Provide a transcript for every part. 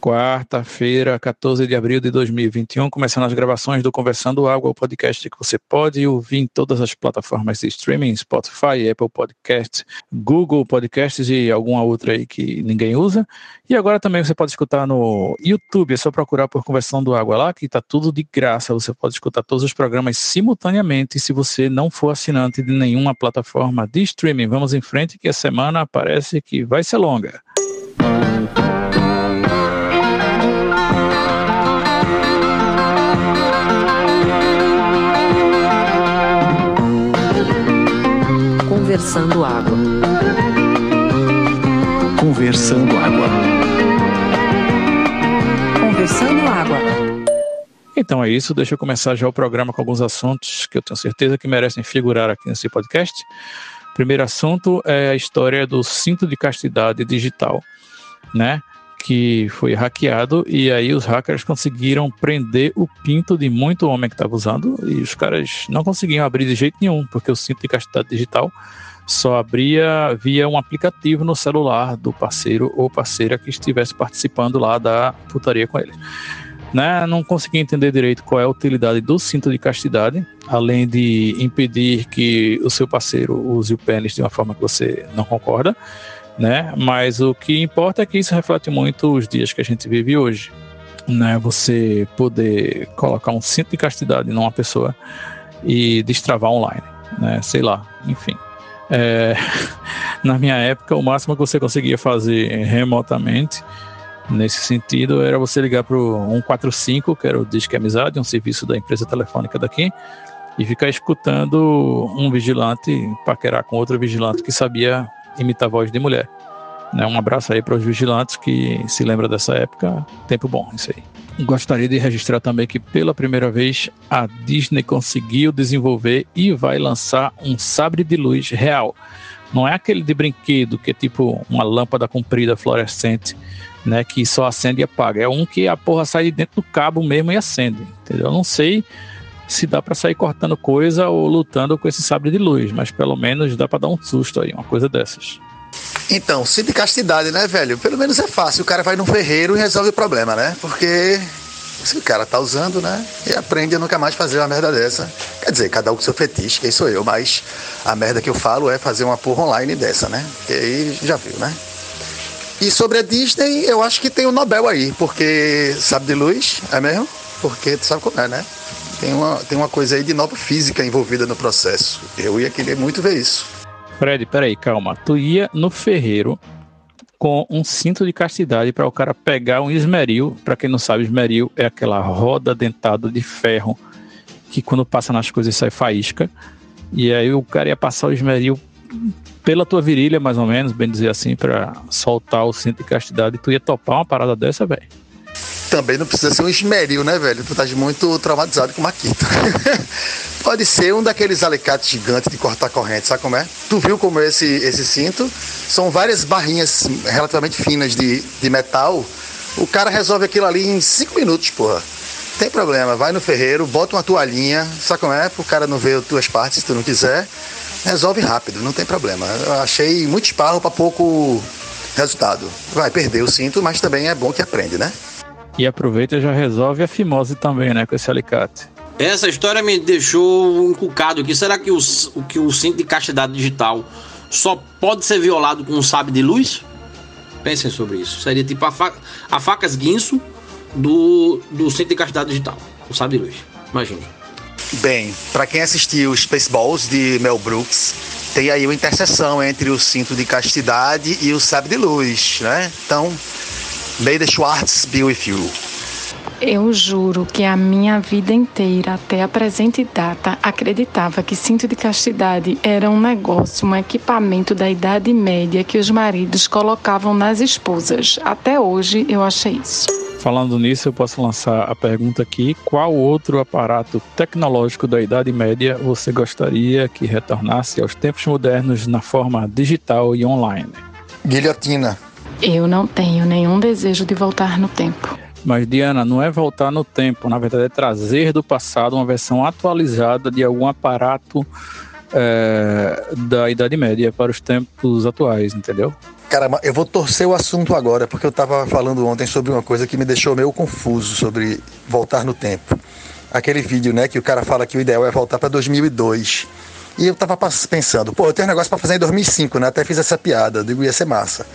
quarta-feira, 14 de abril de 2021, começando as gravações do Conversando Água, o podcast que você pode ouvir em todas as plataformas de streaming, Spotify, Apple Podcasts, Google Podcasts e alguma outra aí que ninguém usa. E agora também você pode escutar no YouTube, é só procurar por Conversando Água lá, que está tudo de graça. Você pode escutar todos os programas simultaneamente se você não for assinante de nenhuma plataforma de streaming. Vamos em frente que a semana parece que vai ser longa. Conversando Água. Conversando Água. Conversando Água. Então é isso, deixa eu começar já o programa com alguns assuntos que eu tenho certeza que merecem figurar aqui nesse podcast. Primeiro assunto é a história do cinto de castidade digital, né? Que foi hackeado e aí os hackers conseguiram prender o pinto de muito homem que estava usando e os caras não conseguiam abrir de jeito nenhum, porque o cinto de castidade digital só abria via um aplicativo no celular do parceiro ou parceira que estivesse participando lá da putaria com ele. Né? Não consegui entender direito qual é a utilidade do cinto de castidade, além de impedir que o seu parceiro use o pênis de uma forma que você não concorda, né? Mas o que importa é que isso reflete muito os dias que a gente vive hoje, né? Você poder colocar um cinto de castidade numa pessoa e destravar online, né? Sei lá, enfim. É, na minha época, o máximo que você conseguia fazer remotamente, nesse sentido, era você ligar para o 145, que era o Disque Amizade, um serviço da empresa telefônica daqui, e ficar escutando um vigilante paquerar com outro vigilante que sabia imitar voz de mulher. Né, um abraço aí para os vigilantes que se lembram dessa época. Tempo bom, isso aí. Gostaria de registrar também que pela primeira vez a Disney conseguiu desenvolver e vai lançar um sabre de luz real. Não é aquele de brinquedo que é tipo uma lâmpada comprida fluorescente, né, que só acende e apaga. É um que a porra sai de dentro do cabo mesmo e acende, entendeu? Eu não sei se dá para sair cortando coisa ou lutando com esse sabre de luz, mas pelo menos dá para dar um susto aí, uma coisa dessas. Então, cinto de castidade, né, velho? Pelo menos é fácil. O cara vai num ferreiro e resolve o problema, né? Porque se o cara tá usando, né? E aprende a nunca mais fazer uma merda dessa. Quer dizer, cada um com seu fetiche, quem sou eu, mas a merda que eu falo é fazer uma porra online dessa, né? E aí já viu, né? E sobre a Disney, eu acho que tem o Nobel aí, porque sabe de luz, é mesmo? Porque tu sabe como é, né? Tem uma, tem uma coisa aí de nova física envolvida no processo. Eu ia querer muito ver isso. Fred, peraí, calma. Tu ia no ferreiro com um cinto de castidade para o cara pegar um esmeril. Para quem não sabe, esmeril é aquela roda dentada de ferro que quando passa nas coisas sai faísca. E aí o cara ia passar o esmeril pela tua virilha, mais ou menos, bem dizer assim, para soltar o cinto de castidade. Tu ia topar uma parada dessa, velho. Também não precisa ser um esmeril, né, velho? Tu tá muito traumatizado com Maquito. Pode ser um daqueles alicates gigantes de cortar corrente, sabe como é? Tu viu como é esse, esse cinto? São várias barrinhas relativamente finas de, de metal. O cara resolve aquilo ali em 5 minutos, porra. Tem problema, vai no ferreiro, bota uma toalhinha, sabe como é? Pro cara não ver as tuas partes se tu não quiser. Resolve rápido, não tem problema. Eu achei muito esparro para pouco resultado. Vai perder o cinto, mas também é bom que aprende, né? E aproveita e já resolve a fimose também, né, com esse alicate. Essa história me deixou encucado aqui. Será que o, que o cinto de castidade digital só pode ser violado com um sabre de luz? Pensem sobre isso. Seria tipo a, faca, a facas guinso do, do cinto de castidade digital. O sabre de luz. Imagine. Bem, para quem assistiu Spaceballs de Mel Brooks, tem aí uma interseção entre o cinto de castidade e o sabre de luz, né? Então, the Schwartz be with you. Eu juro que a minha vida inteira, até a presente data, acreditava que cinto de castidade era um negócio, um equipamento da Idade Média que os maridos colocavam nas esposas. Até hoje eu achei isso. Falando nisso, eu posso lançar a pergunta aqui: qual outro aparato tecnológico da Idade Média você gostaria que retornasse aos tempos modernos na forma digital e online? Guilhotina. Eu não tenho nenhum desejo de voltar no tempo. Mas, Diana, não é voltar no tempo, na verdade é trazer do passado uma versão atualizada de algum aparato é, da Idade Média para os tempos atuais, entendeu? Caramba, eu vou torcer o assunto agora, porque eu estava falando ontem sobre uma coisa que me deixou meio confuso sobre voltar no tempo. Aquele vídeo, né, que o cara fala que o ideal é voltar para 2002. E eu tava pensando, pô, eu tenho um negócio para fazer em 2005, né? Até fiz essa piada, digo, ia ser massa.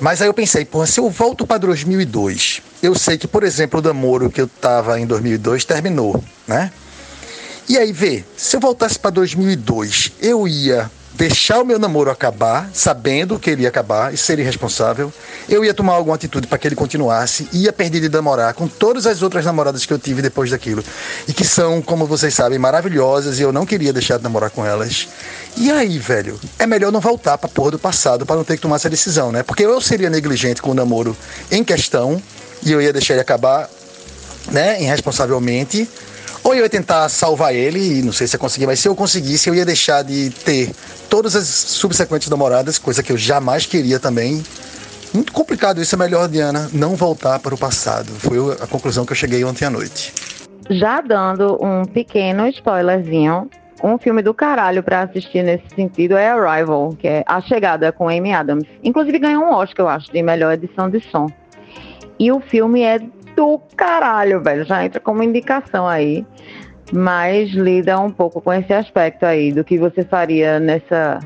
Mas aí eu pensei, pô, se eu volto para 2002, eu sei que, por exemplo, o namoro que eu tava em 2002 terminou, né? E aí, vê, se eu voltasse para 2002, eu ia deixar o meu namoro acabar, sabendo que ele ia acabar e ser irresponsável. Eu ia tomar alguma atitude para que ele continuasse, ia perder de namorar com todas as outras namoradas que eu tive depois daquilo. E que são, como vocês sabem, maravilhosas e eu não queria deixar de namorar com elas. E aí, velho, é melhor não voltar pra porra do passado para não ter que tomar essa decisão, né? Porque eu seria negligente com o namoro em questão e eu ia deixar ele acabar, né, irresponsavelmente ou eu ia tentar salvar ele, e não sei se eu conseguir, mas se eu conseguisse, eu ia deixar de ter todas as subsequentes namoradas, coisa que eu jamais queria também. Muito complicado isso, é melhor, Diana, não voltar para o passado. Foi a conclusão que eu cheguei ontem à noite. Já dando um pequeno spoilerzinho, um filme do caralho para assistir nesse sentido é Arrival, que é A Chegada com Amy Adams. Inclusive ganhou um Oscar, eu acho, de melhor edição de som. E o filme é do caralho, velho. Já entra como indicação aí. Mas lida um pouco com esse aspecto aí do que você faria nessa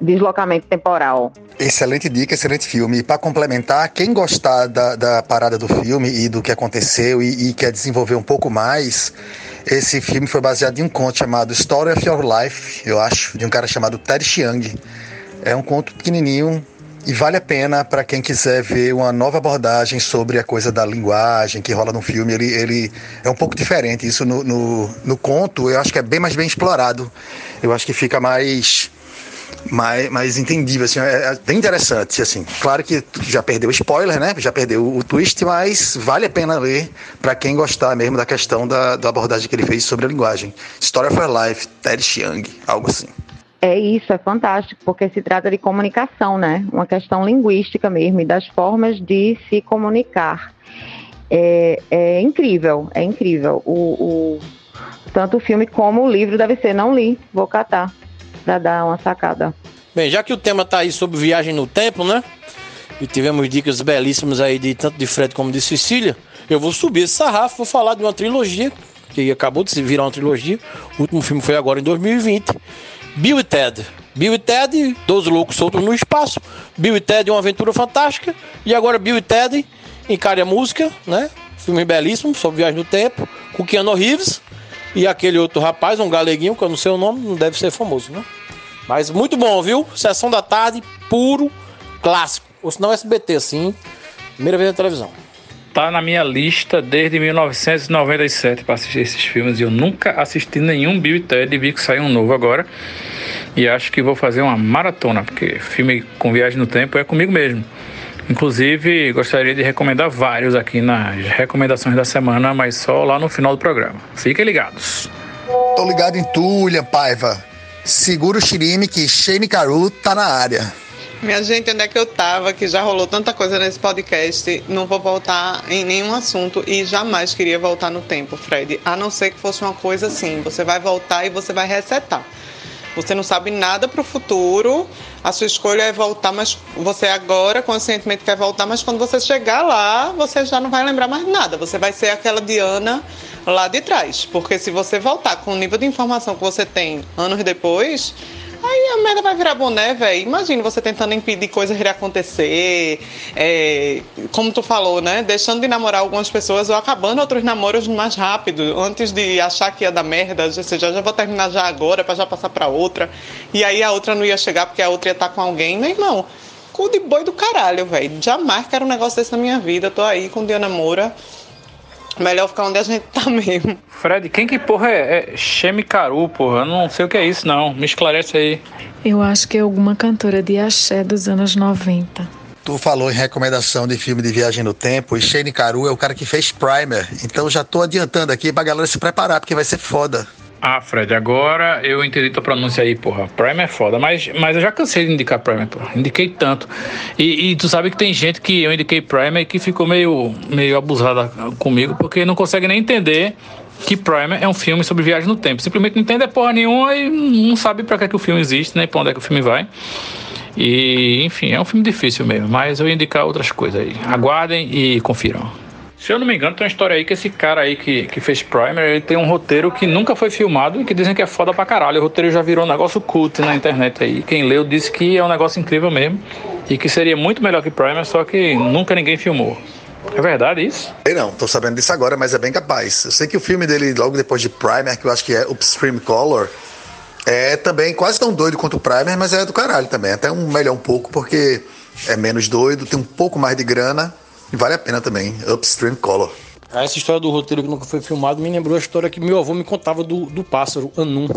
deslocamento temporal. Excelente dica, excelente filme. E para complementar, quem gostar da, da, parada do filme e do que aconteceu e, e, quer desenvolver um pouco mais, esse filme foi baseado em um conto chamado Story of Your Life, eu acho, de um cara chamado Ted Chiang. É um conto pequenininho, e vale a pena para quem quiser ver uma nova abordagem sobre a coisa da linguagem que rola no filme. Ele, ele é um pouco diferente. Isso no, no, no conto eu acho que é bem mais bem explorado. Eu acho que fica mais mais, mais entendível, assim, é, é, bem interessante, assim. Claro que já perdeu spoiler, né? Já perdeu o twist, mas vale a pena ler para quem gostar mesmo da questão da, da abordagem que ele fez sobre a linguagem. Story of Your Life, Ted Chiang, algo assim. É isso, é fantástico, porque se trata de comunicação, né? Uma questão linguística mesmo, e das formas de se comunicar. É, é incrível, é incrível. O, o, tanto o filme como o livro deve ser. Não li, vou catar, para dar uma sacada. Bem, já que o tema tá aí sobre viagem no tempo, né? E tivemos dicas belíssimas aí de tanto de Fred como de Cecília, eu vou subir esse sarrafo, vou falar de uma trilogia que acabou de se virar uma trilogia. O último filme foi agora em 2020 Bill e Ted. Bill e Ted, dois loucos soltos no espaço. Bill e Ted, uma aventura fantástica. E agora Bill e Ted, encare a música, né? Filme belíssimo, sobre viagem no tempo, com Keanu Reeves e aquele outro rapaz, um galeguinho, que eu não sei o nome, não deve ser famoso, né? Mas muito bom, viu? Sessão da tarde, puro clássico. Ou senão SBT, assim, primeira vez na televisão tá na minha lista desde 1997 para assistir esses filmes e eu nunca assisti nenhum Bill e Ted vi que saiu um novo agora. E acho que vou fazer uma maratona, porque filme com viagem no tempo é comigo mesmo. Inclusive, gostaria de recomendar vários aqui nas recomendações da semana, mas só lá no final do programa. Fiquem ligados. Tô ligado em tu, William Paiva. Segura o xirime que Shane Caru tá na área. Minha gente, onde é que eu tava? Que já rolou tanta coisa nesse podcast. Não vou voltar em nenhum assunto e jamais queria voltar no tempo, Fred. A não ser que fosse uma coisa assim: você vai voltar e você vai resetar. Você não sabe nada para o futuro, a sua escolha é voltar, mas você agora conscientemente quer voltar, mas quando você chegar lá, você já não vai lembrar mais nada. Você vai ser aquela Diana lá de trás. Porque se você voltar com o nível de informação que você tem anos depois, Aí a merda vai virar boné, velho. Imagina você tentando impedir coisas de acontecer. É, como tu falou, né? Deixando de namorar algumas pessoas ou acabando outros namoros mais rápido. Antes de achar que ia dar merda, ou seja, já vou terminar já agora para já passar para outra. E aí a outra não ia chegar porque a outra ia estar tá com alguém. Meu irmão, cu de boi do caralho, velho. Jamais quero um negócio desse na minha vida. Tô aí com Diana Moura. Melhor ficar onde a gente tá mesmo. Fred, quem que porra é, é Chemicaru, porra? Eu não sei o que é isso, não. Me esclarece aí. Eu acho que é alguma cantora de axé dos anos 90. Tu falou em recomendação de filme de viagem no tempo e Shane Caru é o cara que fez Primer. Então já tô adiantando aqui pra galera se preparar, porque vai ser foda. Ah, Fred, agora eu entendi tua pronúncia aí, porra. Prime é foda, mas, mas eu já cansei de indicar Prime, porra. Indiquei tanto. E, e, tu sabe que tem gente que eu indiquei Prime e que ficou meio, meio abusada comigo, porque não consegue nem entender que Primer é um filme sobre viagem no tempo. Simplesmente não entende porra nenhuma e não sabe para que, é que o filme existe, nem para onde é que o filme vai. E, enfim, é um filme difícil mesmo, mas eu ia indicar outras coisas aí. Aguardem e confiram. Se eu não me engano, tem uma história aí que esse cara aí que, que fez Primer, ele tem um roteiro que nunca foi filmado e que dizem que é foda pra caralho. O roteiro já virou um negócio cult na internet aí. Quem leu disse que é um negócio incrível mesmo e que seria muito melhor que Primer, só que nunca ninguém filmou. É verdade isso? Eu não, tô sabendo disso agora, mas é bem capaz. Eu sei que o filme dele, logo depois de Primer, que eu acho que é Upstream Color, é também quase tão doido quanto o Primer, mas é do caralho também. Até um melhor um pouco, porque é menos doido, tem um pouco mais de grana e vale a pena também. Upstream Color. Essa história do roteiro que nunca foi filmado me lembrou a história que meu avô me contava do, do pássaro, anum.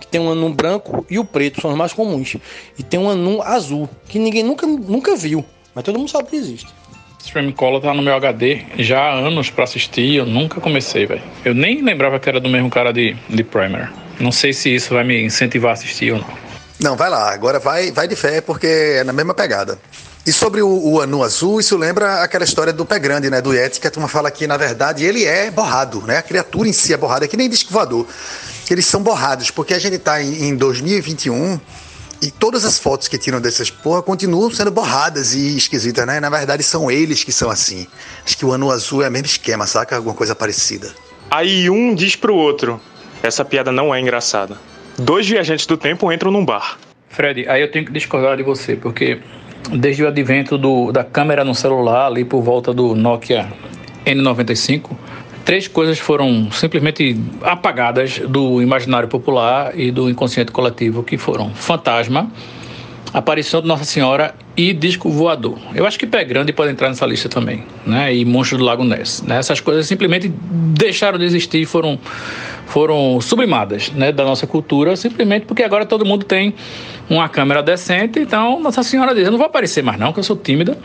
Que tem um anum branco e o preto, são os mais comuns. E tem um anum azul, que ninguém nunca, nunca viu, mas todo mundo sabe que existe. Stream Color tá no meu HD já há anos para assistir eu nunca comecei, velho. Eu nem lembrava que era do mesmo cara de, de Primer. Não sei se isso vai me incentivar a assistir ou não. Não, vai lá, agora vai, vai de fé, porque é na mesma pegada. E sobre o, o anu azul, isso lembra aquela história do pé grande, né? Do Yeti, que a turma fala que, na verdade, ele é borrado, né? A criatura em si é borrada, é que nem disco voador. Eles são borrados, porque a gente tá em, em 2021 e todas as fotos que tiram dessas porra continuam sendo borradas e esquisitas, né? Na verdade, são eles que são assim. Acho que o ano azul é o mesmo esquema, saca? Alguma coisa parecida. Aí um diz pro outro: essa piada não é engraçada. Dois viajantes do tempo entram num bar. Fred, aí eu tenho que discordar de você, porque desde o advento do, da câmera no celular, ali por volta do Nokia N95, três coisas foram simplesmente apagadas do imaginário popular e do inconsciente coletivo, que foram fantasma, aparição de Nossa Senhora e disco voador. Eu acho que Pé Grande pode entrar nessa lista também, né? E Monstro do Lago Ness. Né? Essas coisas simplesmente deixaram de existir foram foram sublimadas né, da nossa cultura, simplesmente porque agora todo mundo tem uma câmera decente, então Nossa Senhora diz, eu não vou aparecer mais não, que eu sou tímida,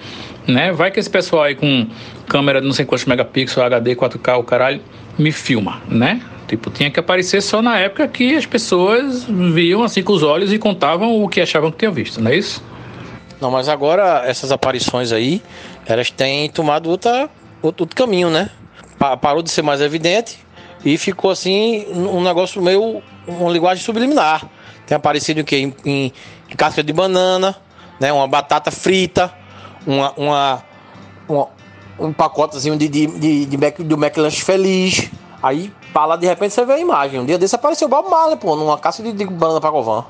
né? Vai que esse pessoal aí com câmera de não sei quantos megapixels, HD, 4K, o caralho, me filma, né? Tipo, tinha que aparecer só na época que as pessoas viam assim com os olhos e contavam o que achavam que tinham visto, não é isso? Não, mas agora essas aparições aí, elas têm tomado outra, outro, outro caminho, né? Pa parou de ser mais evidente e ficou assim um negócio meio uma linguagem subliminar. Tem aparecido o quê? Em, em, em, casca de banana, né? Uma batata frita, uma, uma, uma um pacotezinho de, de, de, de, Mac, do McLanche feliz. Aí, para lá, de repente, você vê a imagem. Um dia desse apareceu o Bob Marley, pô, numa casca de, de banana para Govan.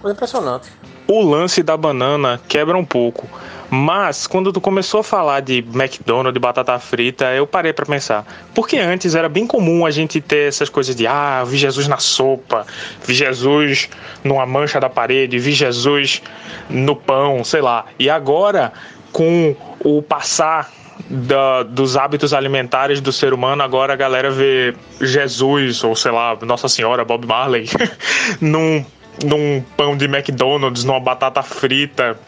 Foi impressionante. O lance da banana quebra um pouco. Mas quando tu começou a falar de McDonald's, de batata frita, eu parei para pensar. Porque antes era bem comum a gente ter essas coisas de ah, vi Jesus na sopa, vi Jesus numa mancha da parede, vi Jesus no pão, sei lá. E agora, com o passar da, dos hábitos alimentares do ser humano, agora a galera vê Jesus, ou sei lá, Nossa Senhora, Bob Marley, num, num pão de McDonald's, numa batata frita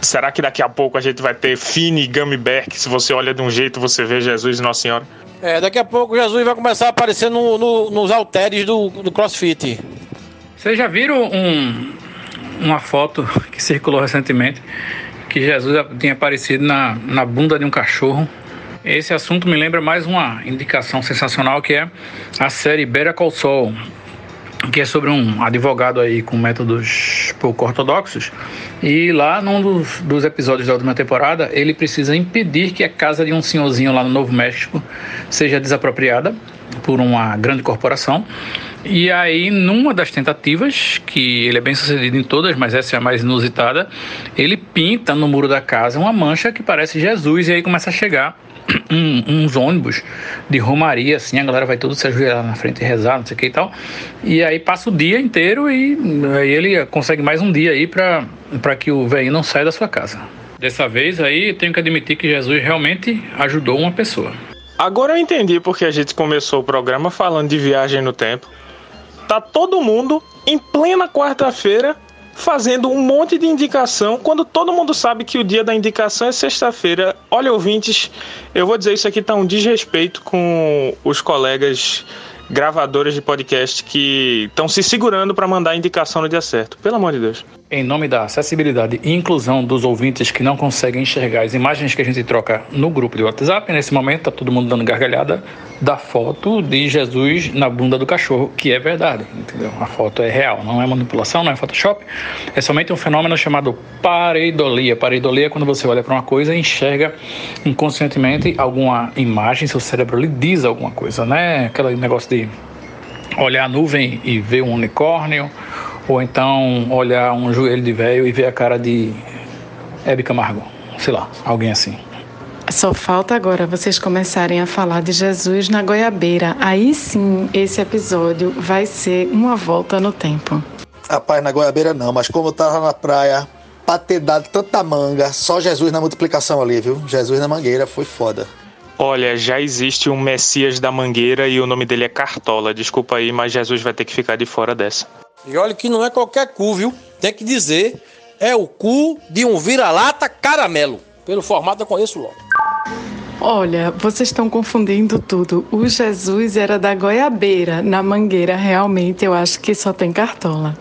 Será que daqui a pouco a gente vai ter Fini e Gummy Bear, que se você olha de um jeito você vê Jesus e Nossa Senhora? É, daqui a pouco Jesus vai começar a aparecer no, no, nos halteres do, do CrossFit. Vocês já viram um, uma foto que circulou recentemente que Jesus tinha aparecido na, na bunda de um cachorro? Esse assunto me lembra mais uma indicação sensacional que é a série Better Call Saul, que é sobre um advogado aí com métodos pouco ortodoxos. E lá, num dos, dos, episódios da última temporada, ele precisa impedir que a casa de um senhorzinho lá no Novo México seja desapropriada por uma grande corporação. E aí, numa das tentativas, que ele é bem sucedido em todas, mas essa é a mais inusitada, ele pinta no muro da casa uma mancha que parece Jesus, e aí começa a chegar um, uns ônibus de romaria, assim, a galera vai tudo se ajoelhar na frente e rezar, não sei o que e tal. E aí passa o dia inteiro e aí ele consegue mais um dia aí para que o velho não saia da sua casa. Dessa vez aí tenho que admitir que Jesus realmente ajudou uma pessoa. Agora eu entendi porque a gente começou o programa falando de viagem no tempo. Tá todo mundo em plena quarta-feira fazendo um monte de indicação quando todo mundo sabe que o dia da indicação é sexta-feira. Olha, ouvintes, eu vou dizer isso aqui tá um desrespeito com os colegas gravadoras de podcast que estão se segurando para mandar a indicação no dia certo. Pelo amor de Deus. Em nome da acessibilidade e inclusão dos ouvintes que não conseguem enxergar as imagens que a gente troca no grupo de WhatsApp, nesse momento tá todo mundo dando gargalhada da foto de Jesus na bunda do cachorro, que é verdade, entendeu? A foto é real, não é manipulação, não é Photoshop, é somente um fenômeno chamado pareidolia. Pareidolia é quando você olha para uma coisa e enxerga inconscientemente alguma imagem, seu cérebro lhe diz alguma coisa, né? Aquele negócio de olhar a nuvem e ver um unicórnio, ou então olhar um joelho de velho e ver a cara de Hebe Camargo, sei lá, alguém assim. Só falta agora vocês começarem a falar de Jesus na goiabeira. Aí sim, esse episódio vai ser uma volta no tempo. Rapaz, na goiabeira não, mas como eu tava na praia, pra ter dado tanta manga, só Jesus na multiplicação ali, viu? Jesus na mangueira foi foda. Olha, já existe um Messias da Mangueira e o nome dele é Cartola. Desculpa aí, mas Jesus vai ter que ficar de fora dessa. E olha que não é qualquer cu, viu? Tem que dizer, é o cu de um vira-lata caramelo. Pelo formato eu conheço logo. Olha, vocês estão confundindo tudo. O Jesus era da goiabeira. Na mangueira, realmente, eu acho que só tem cartola.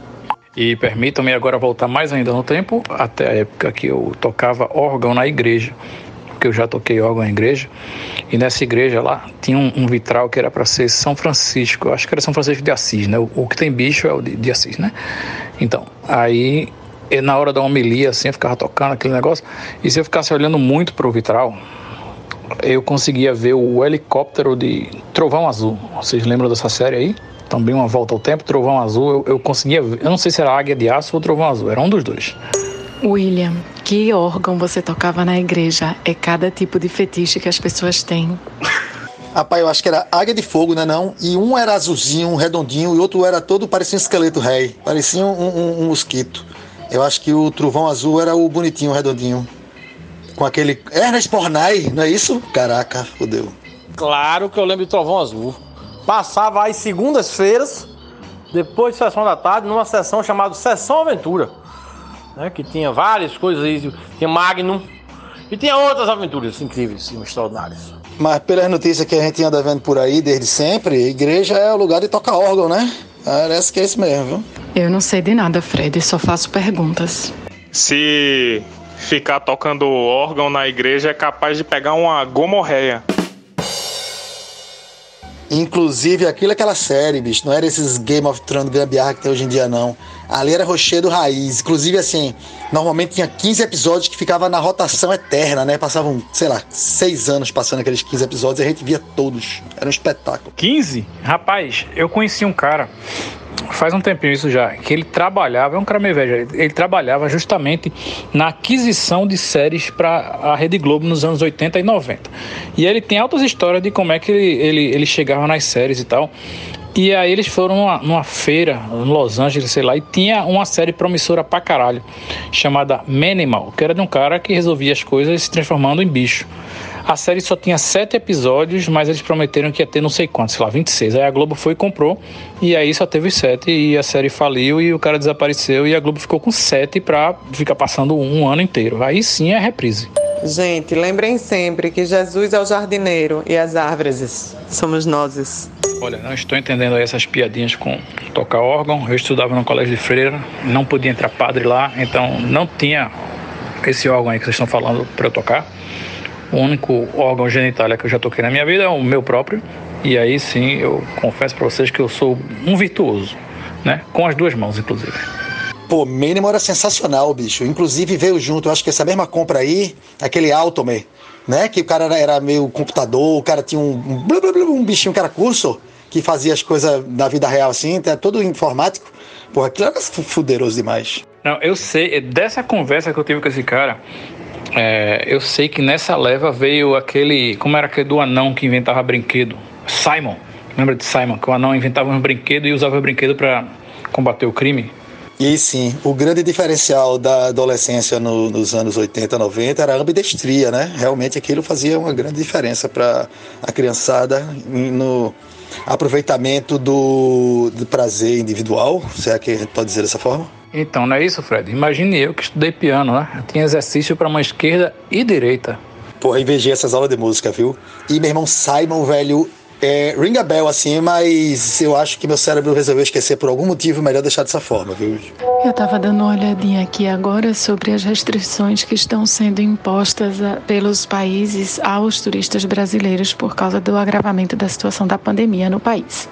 E permitam-me agora voltar mais ainda no tempo, até a época que eu tocava órgão na igreja, porque eu já toquei órgão na igreja, e nessa igreja lá tinha um, um vitral que era para ser São Francisco, eu acho que era São Francisco de Assis, né? O, o que tem bicho é o de, de Assis, né? Então, aí na hora da homilia, assim, eu ficava tocando aquele negócio, e se eu ficasse olhando muito pro vitral, eu conseguia ver o helicóptero de Trovão Azul. Vocês lembram dessa série aí? Também uma volta ao tempo, Trovão Azul, eu, eu conseguia ver, eu não sei se era Águia de Aço ou Trovão Azul, era um dos dois. William, que órgão você tocava na igreja? É cada tipo de fetiche que as pessoas têm. Rapaz, eu acho que era Águia de Fogo, né não? E um era azulzinho, um redondinho, e o outro era todo, parecia um esqueleto rei, parecia um, um, um mosquito. Eu acho que o Trovão Azul era o bonitinho, o redondinho. Com aquele. Ernest Pornay, não é isso? Caraca, fodeu. Claro que eu lembro de Trovão Azul. Passava às segundas-feiras, depois de sessão da tarde, numa sessão chamada Sessão Aventura. Né, que tinha várias coisas aí, tinha Magnum e tinha outras aventuras incríveis e extraordinárias. Mas pelas notícias que a gente anda vendo por aí desde sempre, a igreja é o lugar de tocar órgão, né? Parece que é isso mesmo, viu? Eu não sei de nada, Fred, só faço perguntas. Se ficar tocando órgão na igreja é capaz de pegar uma gomorreia. Inclusive, aquilo é aquela série, bicho. Não era esses Game of Thrones gambiarra que tem hoje em dia, não. Ali era Rochedo Raiz. Inclusive, assim, normalmente tinha 15 episódios que ficava na rotação eterna, né? Passavam, sei lá, seis anos passando aqueles 15 episódios e a gente via todos. Era um espetáculo. 15? Rapaz, eu conheci um cara faz um tempinho isso já, que ele trabalhava, é um cara meio velho, ele, trabalhava justamente na aquisição de séries para a Rede Globo nos anos 80 e 90. E ele tem altas histórias de como é que ele, ele, ele chegava nas séries e tal. E aí eles foram numa, numa, feira em Los Angeles, sei lá, e tinha uma série promissora pra caralho, chamada Manimal, que era de um cara que resolvia as coisas se transformando em bicho. A série só tinha sete episódios, mas eles prometeram que ia ter não sei quantos, sei lá, 26. Aí a Globo foi e comprou, e aí só teve sete, e a série faliu, e o cara desapareceu, e a Globo ficou com sete pra ficar passando um ano inteiro. Aí sim é reprise. Gente, lembrem sempre que Jesus é o jardineiro e as árvores somos nós. Olha, não estou entendendo essas piadinhas com tocar órgão. Eu estudava no colégio de freira, não podia entrar padre lá, então não tinha esse órgão aí que vocês estão falando para eu tocar. O único órgão genital que eu já toquei na minha vida é o meu próprio. E aí sim, eu confesso para vocês que eu sou um virtuoso, né? Com as duas mãos, inclusive. Pô, mínimo era sensacional, bicho. Inclusive veio junto, eu acho que essa mesma compra aí, aquele Altomer, né? Que o cara era, era meio computador, o cara tinha um, um, um bichinho que era curso, que fazia as coisas da vida real assim, tá todo informático. Pô, aquilo era fuderoso demais. Não, eu sei, dessa conversa que eu tive com esse cara, é, eu sei que nessa leva veio aquele. Como era aquele do anão que inventava brinquedo? Simon. Lembra de Simon? Que o anão inventava um brinquedo e usava o brinquedo para combater o crime? E sim, o grande diferencial da adolescência no, nos anos 80, 90 era a ambidestria, né? Realmente aquilo fazia uma grande diferença para a criançada no aproveitamento do, do prazer individual, se é que a gente pode dizer dessa forma. Então, não é isso, Fred? Imagine eu que estudei piano, né? Eu tinha exercício para mão esquerda e direita. Pô, invejei essas aulas de música, viu? E meu irmão Simon, velho, É, ring a bell, assim, mas eu acho que meu cérebro resolveu esquecer por algum motivo, melhor deixar dessa forma, viu? Eu estava dando uma olhadinha aqui agora sobre as restrições que estão sendo impostas a, pelos países aos turistas brasileiros por causa do agravamento da situação da pandemia no país.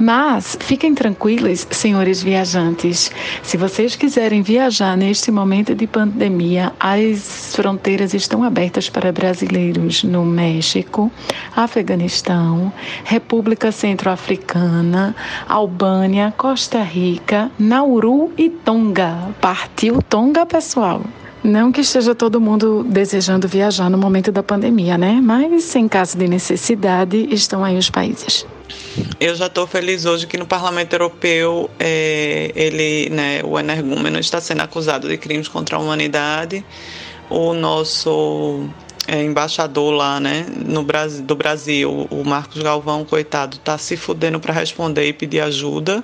Mas fiquem tranquilos, senhores viajantes. Se vocês quiserem viajar neste momento de pandemia, as fronteiras estão abertas para brasileiros no México, Afeganistão, República Centro-Africana, Albânia, Costa Rica, Nauru e Tonga. Partiu Tonga, pessoal. Não que esteja todo mundo desejando viajar no momento da pandemia, né? Mas em caso de necessidade, estão aí os países. Eu já estou feliz hoje que no Parlamento Europeu é, ele, né, o energúmeno está sendo acusado de crimes contra a humanidade. O nosso é, embaixador lá, né, no Brasil, do Brasil, o Marcos Galvão, coitado, tá se fudendo para responder e pedir ajuda,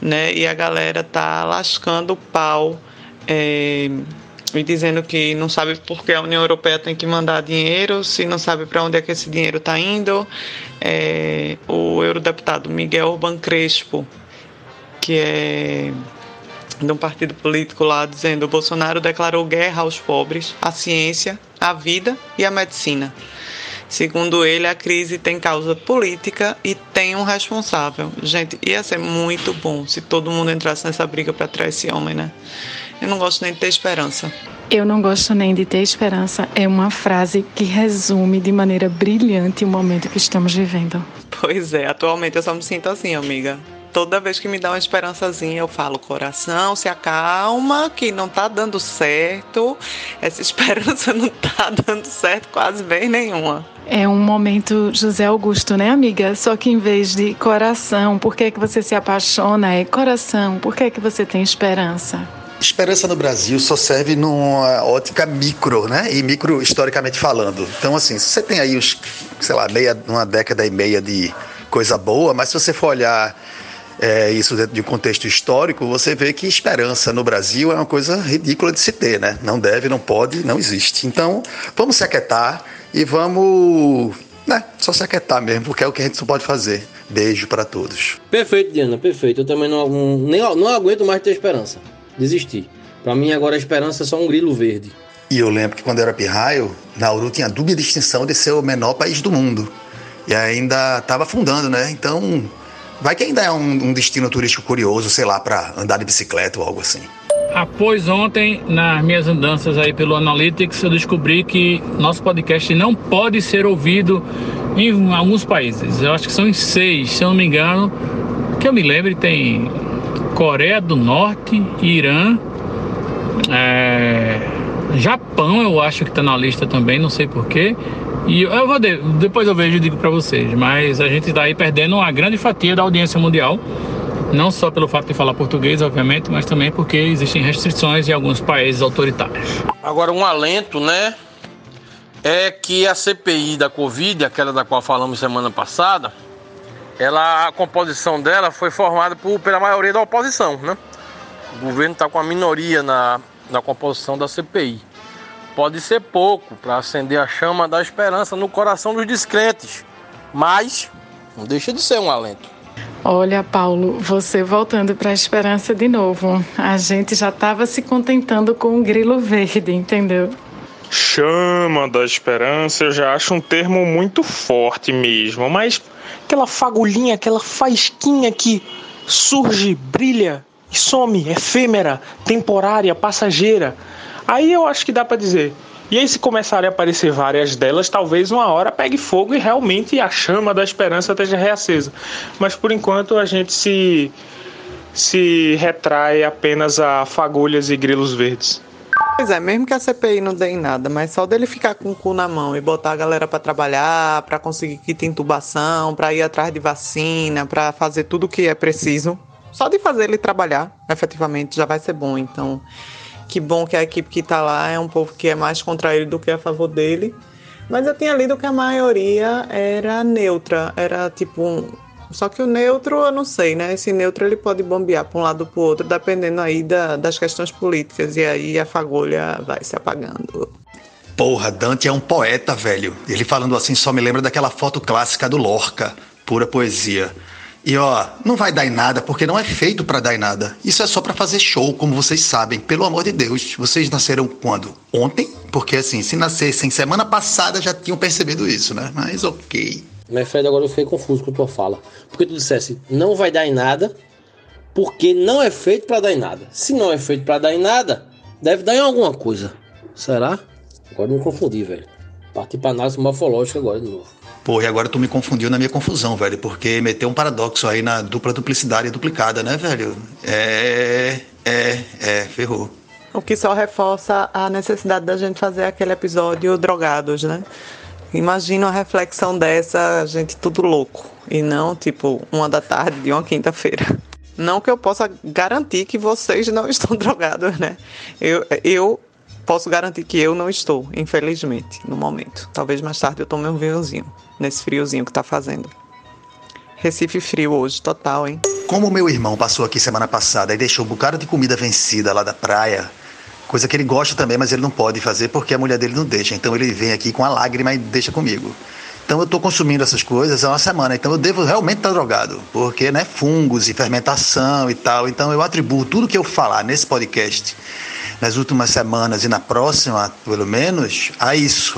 né, e a galera tá lascando o pau é, e dizendo que não sabe por que a União Europeia tem que mandar dinheiro, se não sabe para onde é que esse dinheiro está indo. É, o eurodeputado Miguel Urban Crespo, que é de um partido político lá dizendo Bolsonaro declarou guerra aos pobres, à ciência, à vida e à medicina. Segundo ele, a crise tem causa política e tem um responsável. Gente, ia ser muito bom se todo mundo entrasse nessa briga para tirar esse homem, né? Eu não gosto nem de ter esperança. Eu não gosto nem de ter esperança. É uma frase que resume de maneira brilhante o momento que estamos vivendo. Pois é, atualmente eu só me sinto assim, amiga toda vez que me dá uma esperançazinha, eu falo, coração, se acalma, que não tá dando certo. Essa esperança não tá dando certo quase vez nenhuma. É um momento José Augusto, né, amiga? Só que em vez de coração, por que, que você se apaixona? É coração, por que, que você tem esperança? Esperança no Brasil só serve numa ótica micro, né? E micro historicamente falando. Então, assim, se você tem aí os, sei lá, meia, uma década e meia de coisa boa, mas se você for olhar é, isso dentro de um contexto histórico, você vê que esperança no Brasil é uma coisa ridícula de se ter, né? Não deve, não pode, não existe. Então, vamos se aquietar e vamos, né? Só se aquietar mesmo, porque é o que a gente só pode fazer. Beijo para todos. Perfeito, Diana, perfeito. Eu também não, nem, não aguento mais ter esperança. Desisti. Para mim, agora a esperança é só um grilo verde. E eu lembro que quando eu era pirraio, Nauru tinha a dúbia distinção de ser o menor país do mundo. E ainda estava afundando, né? Então, Vai que ainda é um, um destino turístico curioso, sei lá, para andar de bicicleta ou algo assim. Após ontem, nas minhas andanças aí pelo Analytics, eu descobri que nosso podcast não pode ser ouvido em alguns países. Eu acho que são em seis, se eu não me engano. Que eu me lembre, tem Coreia do Norte, Irã, é, Japão, eu acho que está na lista também, não sei porquê. E eu vou de, depois eu vejo e digo para vocês, mas a gente está aí perdendo uma grande fatia da audiência mundial, não só pelo fato de falar português, obviamente, mas também porque existem restrições em alguns países autoritários. Agora um alento, né? É que a CPI da Covid, aquela da qual falamos semana passada, ela a composição dela foi formada por, pela maioria da oposição, né? O governo está com a minoria na, na composição da CPI pode ser pouco para acender a chama da esperança no coração dos descrentes, mas não deixa de ser um alento. Olha, Paulo, você voltando para a esperança de novo. A gente já estava se contentando com um grilo verde, entendeu? Chama da esperança, eu já acho um termo muito forte mesmo, mas aquela fagulhinha, aquela faisquinha que surge, brilha e some, efêmera, temporária, passageira Aí eu acho que dá para dizer. E aí, se começarem a aparecer várias delas, talvez uma hora pegue fogo e realmente a chama da esperança esteja reacesa. Mas por enquanto a gente se, se retrai apenas a fagulhas e grilos verdes. Pois é, mesmo que a CPI não dê em nada, mas só dele ficar com o cu na mão e botar a galera para trabalhar, para conseguir kit intubação, para ir atrás de vacina, para fazer tudo o que é preciso, só de fazer ele trabalhar, efetivamente, já vai ser bom. Então, que bom que a equipe que está lá é um povo que é mais contra ele do que a favor dele. Mas eu tinha lido que a maioria era neutra, era tipo um... Só que o neutro, eu não sei, né? Esse neutro ele pode bombear para um lado ou para o outro, dependendo aí da, das questões políticas, e aí a fagulha vai se apagando. Porra, Dante é um poeta, velho. Ele falando assim só me lembra daquela foto clássica do Lorca, pura poesia. E ó, não vai dar em nada porque não é feito para dar em nada. Isso é só para fazer show, como vocês sabem. Pelo amor de Deus, vocês nasceram quando? Ontem? Porque assim, se nascessem semana passada já tinham percebido isso, né? Mas ok. Mas Fred, agora eu fiquei confuso com a tua fala. Porque tu dissesse, não vai dar em nada, porque não é feito para dar em nada. Se não é feito para dar em nada, deve dar em alguma coisa. Será? Agora me confundi, velho. Parti pra análise morfológica agora de novo. Pô, e agora tu me confundiu na minha confusão, velho, porque meteu um paradoxo aí na dupla duplicidade duplicada, né, velho? É. É, é, ferrou. O que só reforça a necessidade da gente fazer aquele episódio Drogados, né? Imagina uma reflexão dessa, gente tudo louco. E não, tipo, uma da tarde de uma quinta-feira. Não que eu possa garantir que vocês não estão drogados, né? Eu, eu posso garantir que eu não estou, infelizmente, no momento. Talvez mais tarde eu tome um vinhozinho, nesse friozinho que tá fazendo. Recife frio hoje, total, hein? Como meu irmão passou aqui semana passada e deixou um bocado de comida vencida lá da praia, coisa que ele gosta também, mas ele não pode fazer porque a mulher dele não deixa. Então ele vem aqui com a lágrima e deixa comigo. Então eu estou consumindo essas coisas há uma semana, então eu devo realmente estar drogado, porque né, fungos e fermentação e tal. Então eu atribuo tudo que eu falar nesse podcast nas últimas semanas e na próxima, pelo menos, a isso.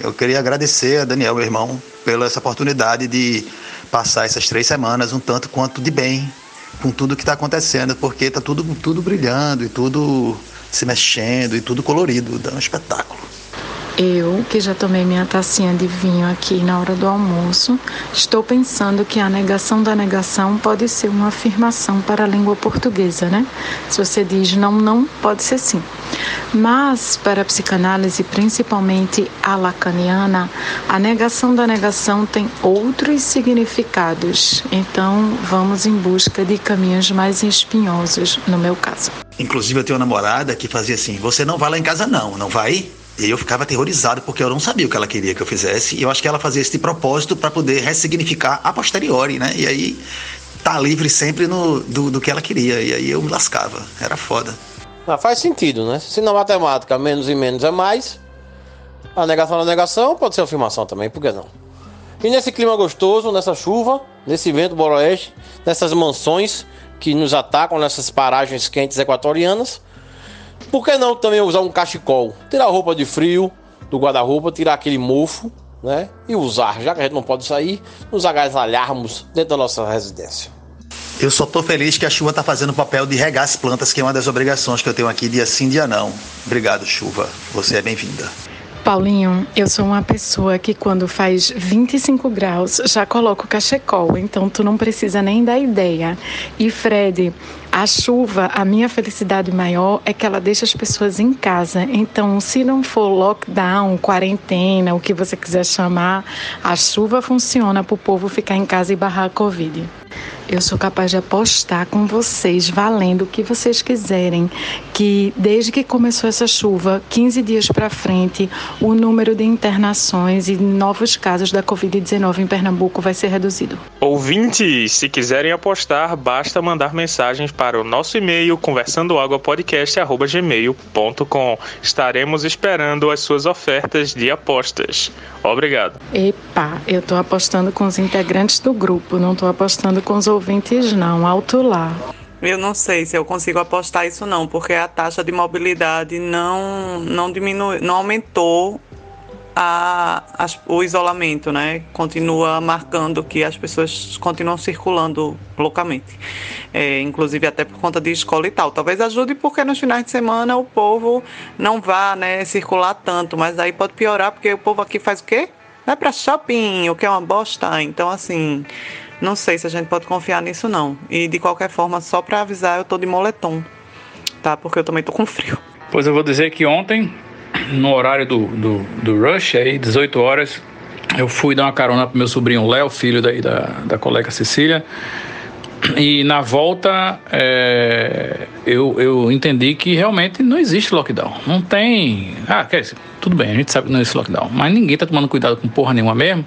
Eu queria agradecer a Daniel, meu irmão, pela essa oportunidade de passar essas três semanas um tanto quanto de bem com tudo que está acontecendo, porque está tudo, tudo brilhando e tudo se mexendo e tudo colorido, dá um espetáculo. Eu, que já tomei minha tacinha de vinho aqui na hora do almoço, estou pensando que a negação da negação pode ser uma afirmação para a língua portuguesa, né? Se você diz não, não, pode ser sim. Mas, para a psicanálise, principalmente a lacaniana, a negação da negação tem outros significados. Então, vamos em busca de caminhos mais espinhosos, no meu caso. Inclusive, eu tenho uma namorada que fazia assim: Você não vai lá em casa, não, não vai? E eu ficava aterrorizado porque eu não sabia o que ela queria que eu fizesse. E eu acho que ela fazia esse propósito para poder ressignificar a posteriori, né? E aí tá livre sempre no, do, do que ela queria. E aí eu me lascava. Era foda. Ah, faz sentido, né? Se na matemática menos e menos é mais, a negação da negação pode ser afirmação também, por que não? E nesse clima gostoso, nessa chuva, nesse vento boroeste, nessas mansões que nos atacam nessas paragens quentes equatorianas, por que não também usar um cachecol? Tirar a roupa de frio do guarda-roupa, tirar aquele mofo, né? E usar, já que a gente não pode sair, nos agasalharmos dentro da nossa residência. Eu só tô feliz que a chuva tá fazendo o papel de regar as plantas, que é uma das obrigações que eu tenho aqui dia sim, dia não. Obrigado, chuva. Você é bem-vinda. Paulinho, eu sou uma pessoa que quando faz 25 graus já coloco cachecol, então tu não precisa nem dar ideia. E Fred, a chuva, a minha felicidade maior é que ela deixa as pessoas em casa. Então, se não for lockdown, quarentena, o que você quiser chamar, a chuva funciona para o povo ficar em casa e barrar a Covid. Eu sou capaz de apostar com vocês, valendo o que vocês quiserem, que desde que começou essa chuva, 15 dias para frente, o número de internações e novos casos da Covid-19 em Pernambuco vai ser reduzido. Ouvintes, se quiserem apostar, basta mandar mensagens para o nosso e-mail conversandoaguapodcast.gmail.com. Estaremos esperando as suas ofertas de apostas. Obrigado. Epa, eu tô apostando com os integrantes do grupo, não tô apostando com os ouvintes não, alto lá. Eu não sei se eu consigo apostar isso não, porque a taxa de mobilidade não não diminui, não aumentou a, a, o isolamento, né? Continua marcando que as pessoas continuam circulando loucamente, é, inclusive até por conta de escola e tal. Talvez ajude porque nos finais de semana o povo não vá, né, circular tanto, mas aí pode piorar porque o povo aqui faz o quê? Vai para shopping, o que é uma bosta. Então assim, não sei se a gente pode confiar nisso não. E de qualquer forma, só para avisar, eu tô de moletom, tá? Porque eu também tô com frio. Pois eu vou dizer que ontem no horário do, do, do rush, aí, 18 horas, eu fui dar uma carona pro meu sobrinho Léo, filho daí da, da colega Cecília. E na volta é, eu, eu entendi que realmente não existe lockdown. Não tem. Ah, quer dizer, tudo bem, a gente sabe que não existe lockdown. Mas ninguém tá tomando cuidado com porra nenhuma mesmo,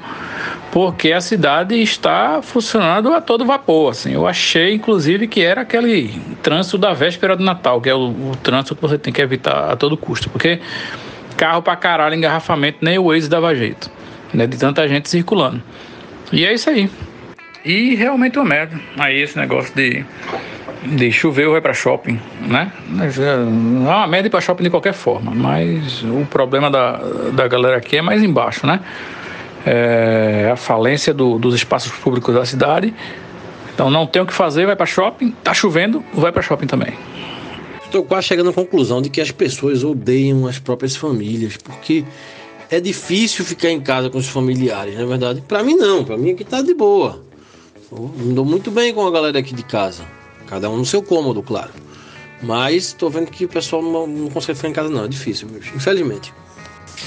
porque a cidade está funcionando a todo vapor. Assim. Eu achei, inclusive, que era aquele trânsito da véspera do Natal, que é o, o trânsito que você tem que evitar a todo custo. Porque carro pra caralho, engarrafamento, nem o Waze dava jeito, né? De tanta gente circulando. E é isso aí. E realmente é uma merda. Aí esse negócio de, de chover ou vai pra shopping, né? Mas, é uma merda ir pra shopping de qualquer forma, mas o problema da, da galera aqui é mais embaixo, né? É a falência do, dos espaços públicos da cidade. Então não tem o que fazer, vai para shopping, tá chovendo, vai para shopping também. Estou quase chegando à conclusão de que as pessoas odeiam as próprias famílias, porque é difícil ficar em casa com os familiares, na é verdade. Para mim não, para mim aqui tá de boa. Eu dou muito bem com a galera aqui de casa. Cada um no seu cômodo, claro. Mas estou vendo que o pessoal não, não consegue ficar em casa não, é difícil, infelizmente.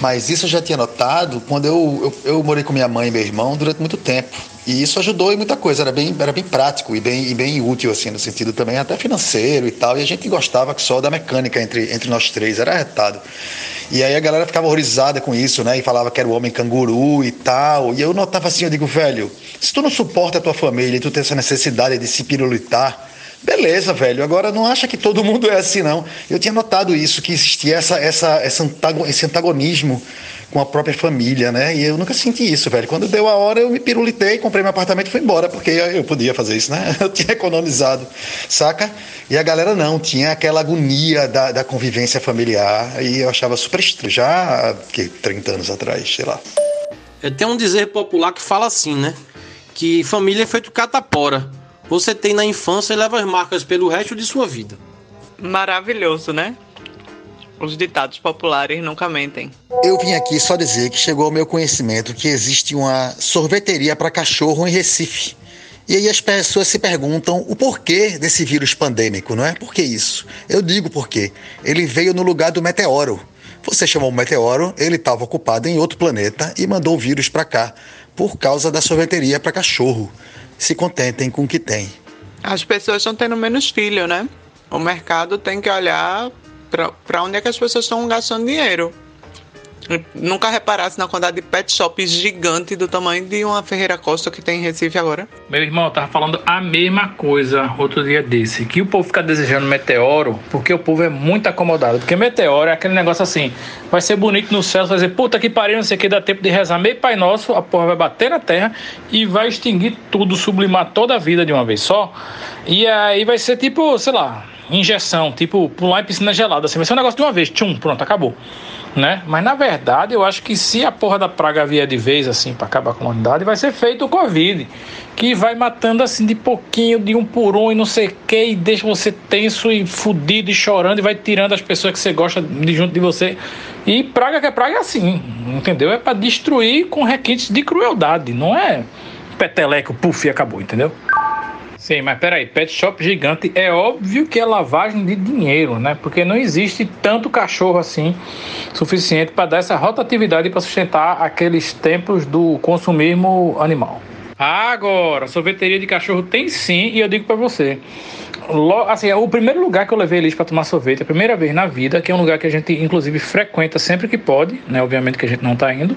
Mas isso eu já tinha notado quando eu, eu, eu, morei com minha mãe e meu irmão durante muito tempo. E isso ajudou em muita coisa, era bem, era bem prático e bem, e bem útil, assim, no sentido também até financeiro e tal. E a gente gostava só da mecânica entre, entre nós três, era arretado. E aí a galera ficava horrorizada com isso, né? E falava que era o homem canguru e tal. E eu notava assim, eu digo, velho, se tu não suporta a tua família e tu tem essa necessidade de se pirulitar, Beleza, velho. Agora não acha que todo mundo é assim, não. Eu tinha notado isso, que existia essa, essa, esse antagonismo com a própria família, né? E eu nunca senti isso, velho. Quando deu a hora, eu me pirulitei, comprei meu apartamento e fui embora, porque eu podia fazer isso, né? Eu tinha economizado, saca? E a galera não, tinha aquela agonia da, da convivência familiar e eu achava super estranho, já que 30 anos atrás, sei lá. Tem um dizer popular que fala assim, né? Que família é feito catapora você tem na infância e leva as marcas pelo resto de sua vida. Maravilhoso, né? Os ditados populares nunca mentem. Eu vim aqui só dizer que chegou ao meu conhecimento que existe uma sorveteria para cachorro em Recife. E aí as pessoas se perguntam o porquê desse vírus pandêmico, não é? Por que isso? Eu digo por quê. Ele veio no lugar do meteoro. Você chamou o meteoro, ele estava ocupado em outro planeta e mandou o vírus para cá, por causa da sorveteria para cachorro se contentem com o que têm. As pessoas estão tendo menos filho, né? O mercado tem que olhar para onde é que as pessoas estão gastando dinheiro. Nunca reparasse na quantidade de pet shops gigante do tamanho de uma Ferreira Costa que tem em Recife agora? Meu irmão, eu tava falando a mesma coisa outro dia desse. Que o povo fica desejando meteoro porque o povo é muito acomodado. Porque meteoro é aquele negócio assim: vai ser bonito no céu, vai dizer, puta que pariu, não sei o que, dá tempo de rezar meio Pai Nosso, a porra vai bater na terra e vai extinguir tudo, sublimar toda a vida de uma vez só. E aí vai ser tipo, sei lá, injeção, tipo pular em piscina gelada. Assim, vai ser um negócio de uma vez, tchum, pronto, acabou né? Mas na verdade eu acho que se a porra da praga vier de vez assim para acabar com a humanidade, vai ser feito o Covid, que vai matando assim de pouquinho, de um por um e não sei o que, e deixa você tenso e fudido e chorando e vai tirando as pessoas que você gosta de junto de você. E praga que é praga é assim, entendeu? É para destruir com requintes de crueldade, não é peteleco, puf e acabou, entendeu? Sim, mas peraí, pet shop gigante é óbvio que é lavagem de dinheiro, né? Porque não existe tanto cachorro assim suficiente para dar essa rotatividade para sustentar aqueles tempos do consumismo animal. Agora, sorveteria de cachorro tem sim, e eu digo para você, assim, é o primeiro lugar que eu levei eles para tomar sorvete, a primeira vez na vida, que é um lugar que a gente inclusive frequenta sempre que pode, né? Obviamente que a gente não está indo,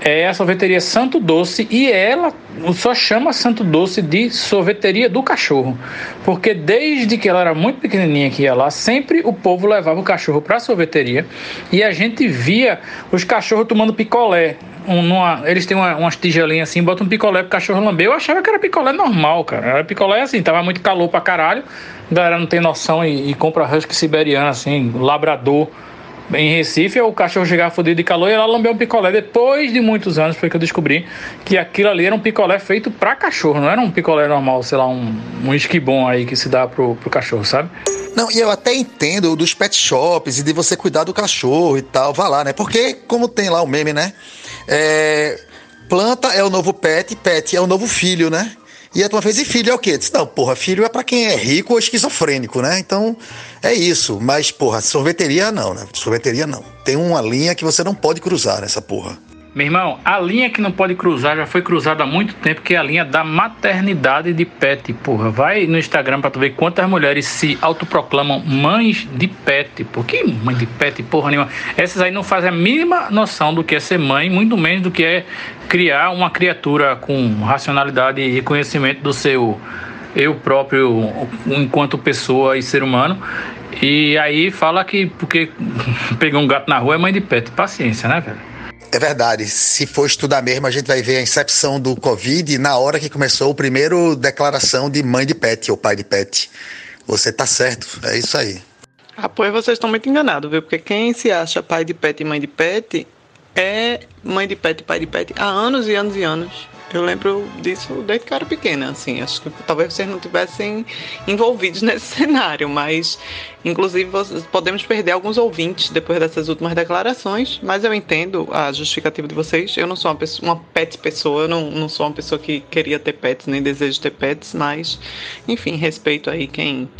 é a sorveteria Santo Doce e ela só chama Santo Doce de sorveteria do cachorro, porque desde que ela era muito pequenininha que ia lá, sempre o povo levava o cachorro para a sorveteria e a gente via os cachorros tomando picolé, um, numa, eles têm uma, umas tigelinhas assim, botam um picolé pro cachorro lamber. Eu achava que era picolé normal, cara. Era picolé assim, tava muito calor pra caralho. A galera não tem noção e, e compra husky siberiano, assim, labrador. Em Recife, o cachorro chegava fodido de calor e ela lambeu um picolé. Depois de muitos anos foi que eu descobri que aquilo ali era um picolé feito pra cachorro, não era um picolé normal, sei lá, um, um esquibom aí que se dá pro, pro cachorro, sabe? Não, e eu até entendo dos pet shops e de você cuidar do cachorro e tal, vá lá, né? Porque, como tem lá o meme, né? É, planta é o novo pet, pet é o novo filho, né? E a tua vez, e filho é o quê? Disse, não, porra, filho é para quem é rico ou esquizofrênico, né? Então, é isso. Mas, porra, sorveteria não, né? Sorveteria não. Tem uma linha que você não pode cruzar nessa porra. Meu irmão, a linha que não pode cruzar já foi cruzada há muito tempo, que é a linha da maternidade de pet, porra. Vai no Instagram pra tu ver quantas mulheres se autoproclamam mães de pet, porra. Que mãe de pet, porra nenhuma. Essas aí não fazem a mínima noção do que é ser mãe, muito menos do que é criar uma criatura com racionalidade e conhecimento do seu eu próprio, enquanto pessoa e ser humano. E aí fala que porque pegou um gato na rua é mãe de pet. Paciência, né, velho? É verdade. Se for estudar mesmo, a gente vai ver a incepção do Covid na hora que começou o primeiro declaração de mãe de pet ou pai de pet. Você tá certo, é isso aí. Ah, pois vocês estão muito enganados, viu? Porque quem se acha pai de pet e mãe de pet é mãe de pet e pai de pet há anos e anos e anos. Eu lembro disso desde que eu era pequena, assim. Acho que talvez vocês não tivessem envolvidos nesse cenário, mas inclusive podemos perder alguns ouvintes depois dessas últimas declarações. Mas eu entendo a justificativa de vocês. Eu não sou uma, pessoa, uma pet pessoa, não, não sou uma pessoa que queria ter pets, nem desejo ter pets, mas enfim, respeito aí quem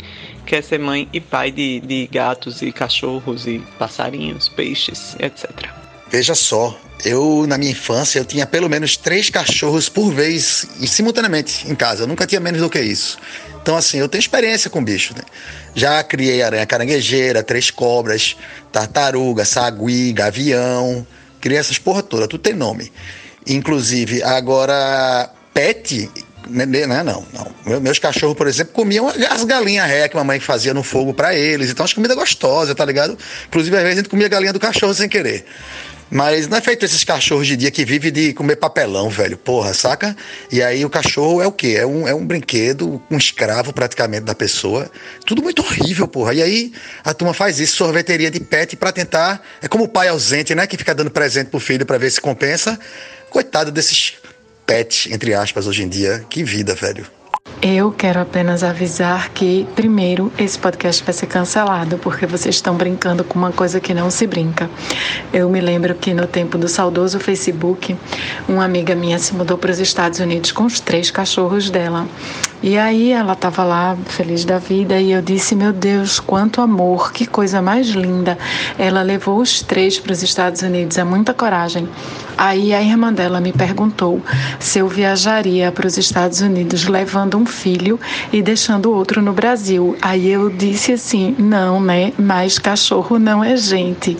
quer ser mãe e pai de, de gatos e cachorros e passarinhos, peixes, etc. Veja só, eu, na minha infância, eu tinha pelo menos três cachorros por vez, e simultaneamente, em casa. Eu nunca tinha menos do que isso. Então, assim, eu tenho experiência com bicho, né? Já criei aranha caranguejeira, três cobras, tartaruga, sagui, gavião. Criei essas porra toda, tudo tem nome. Inclusive, agora, pet, né, né, não, não, não. Meus cachorros, por exemplo, comiam as galinhas ré que mamãe fazia no fogo para eles. Então, as comidas gostosas, tá ligado? Inclusive, às vezes a gente comia galinha do cachorro sem querer. Mas não é feito esses cachorros de dia que vivem de comer papelão, velho. Porra, saca? E aí o cachorro é o quê? É um, é um brinquedo, um escravo praticamente da pessoa. Tudo muito horrível, porra. E aí a turma faz isso, sorveteria de pet, para tentar. É como o pai ausente, né? Que fica dando presente pro filho para ver se compensa. Coitado desses pets, entre aspas, hoje em dia. Que vida, velho. Eu quero apenas avisar que, primeiro, esse podcast vai ser cancelado, porque vocês estão brincando com uma coisa que não se brinca. Eu me lembro que no tempo do saudoso Facebook, uma amiga minha se mudou para os Estados Unidos com os três cachorros dela. E aí ela estava lá, feliz da vida, e eu disse: Meu Deus, quanto amor, que coisa mais linda. Ela levou os três para os Estados Unidos, é muita coragem. Aí a irmã dela me perguntou se eu viajaria para os Estados Unidos levando um filho e deixando outro no Brasil. Aí eu disse assim: não, né? Mas cachorro não é gente.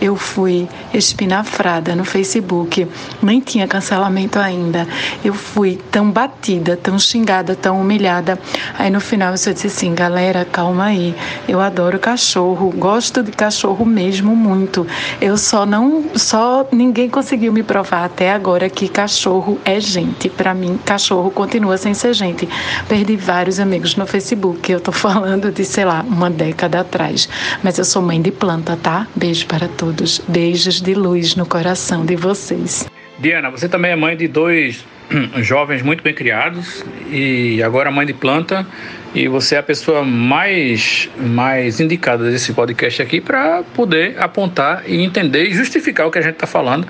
Eu fui espinafrada no Facebook, nem tinha cancelamento ainda. Eu fui tão batida, tão xingada, tão humilhada. Aí no final eu só disse assim: galera, calma aí. Eu adoro cachorro, gosto de cachorro mesmo muito. Eu só não, só ninguém conseguiu me provar até agora que cachorro é gente. Para mim, cachorro continua sem ser gente. Perdi vários amigos no Facebook. Eu tô falando de, sei lá, uma década atrás. Mas eu sou mãe de planta, tá? Beijo para todos. Beijos de luz no coração de vocês. Diana, você também é mãe de dois jovens muito bem criados e agora mãe de planta e você é a pessoa mais mais indicada desse podcast aqui para poder apontar e entender e justificar o que a gente está falando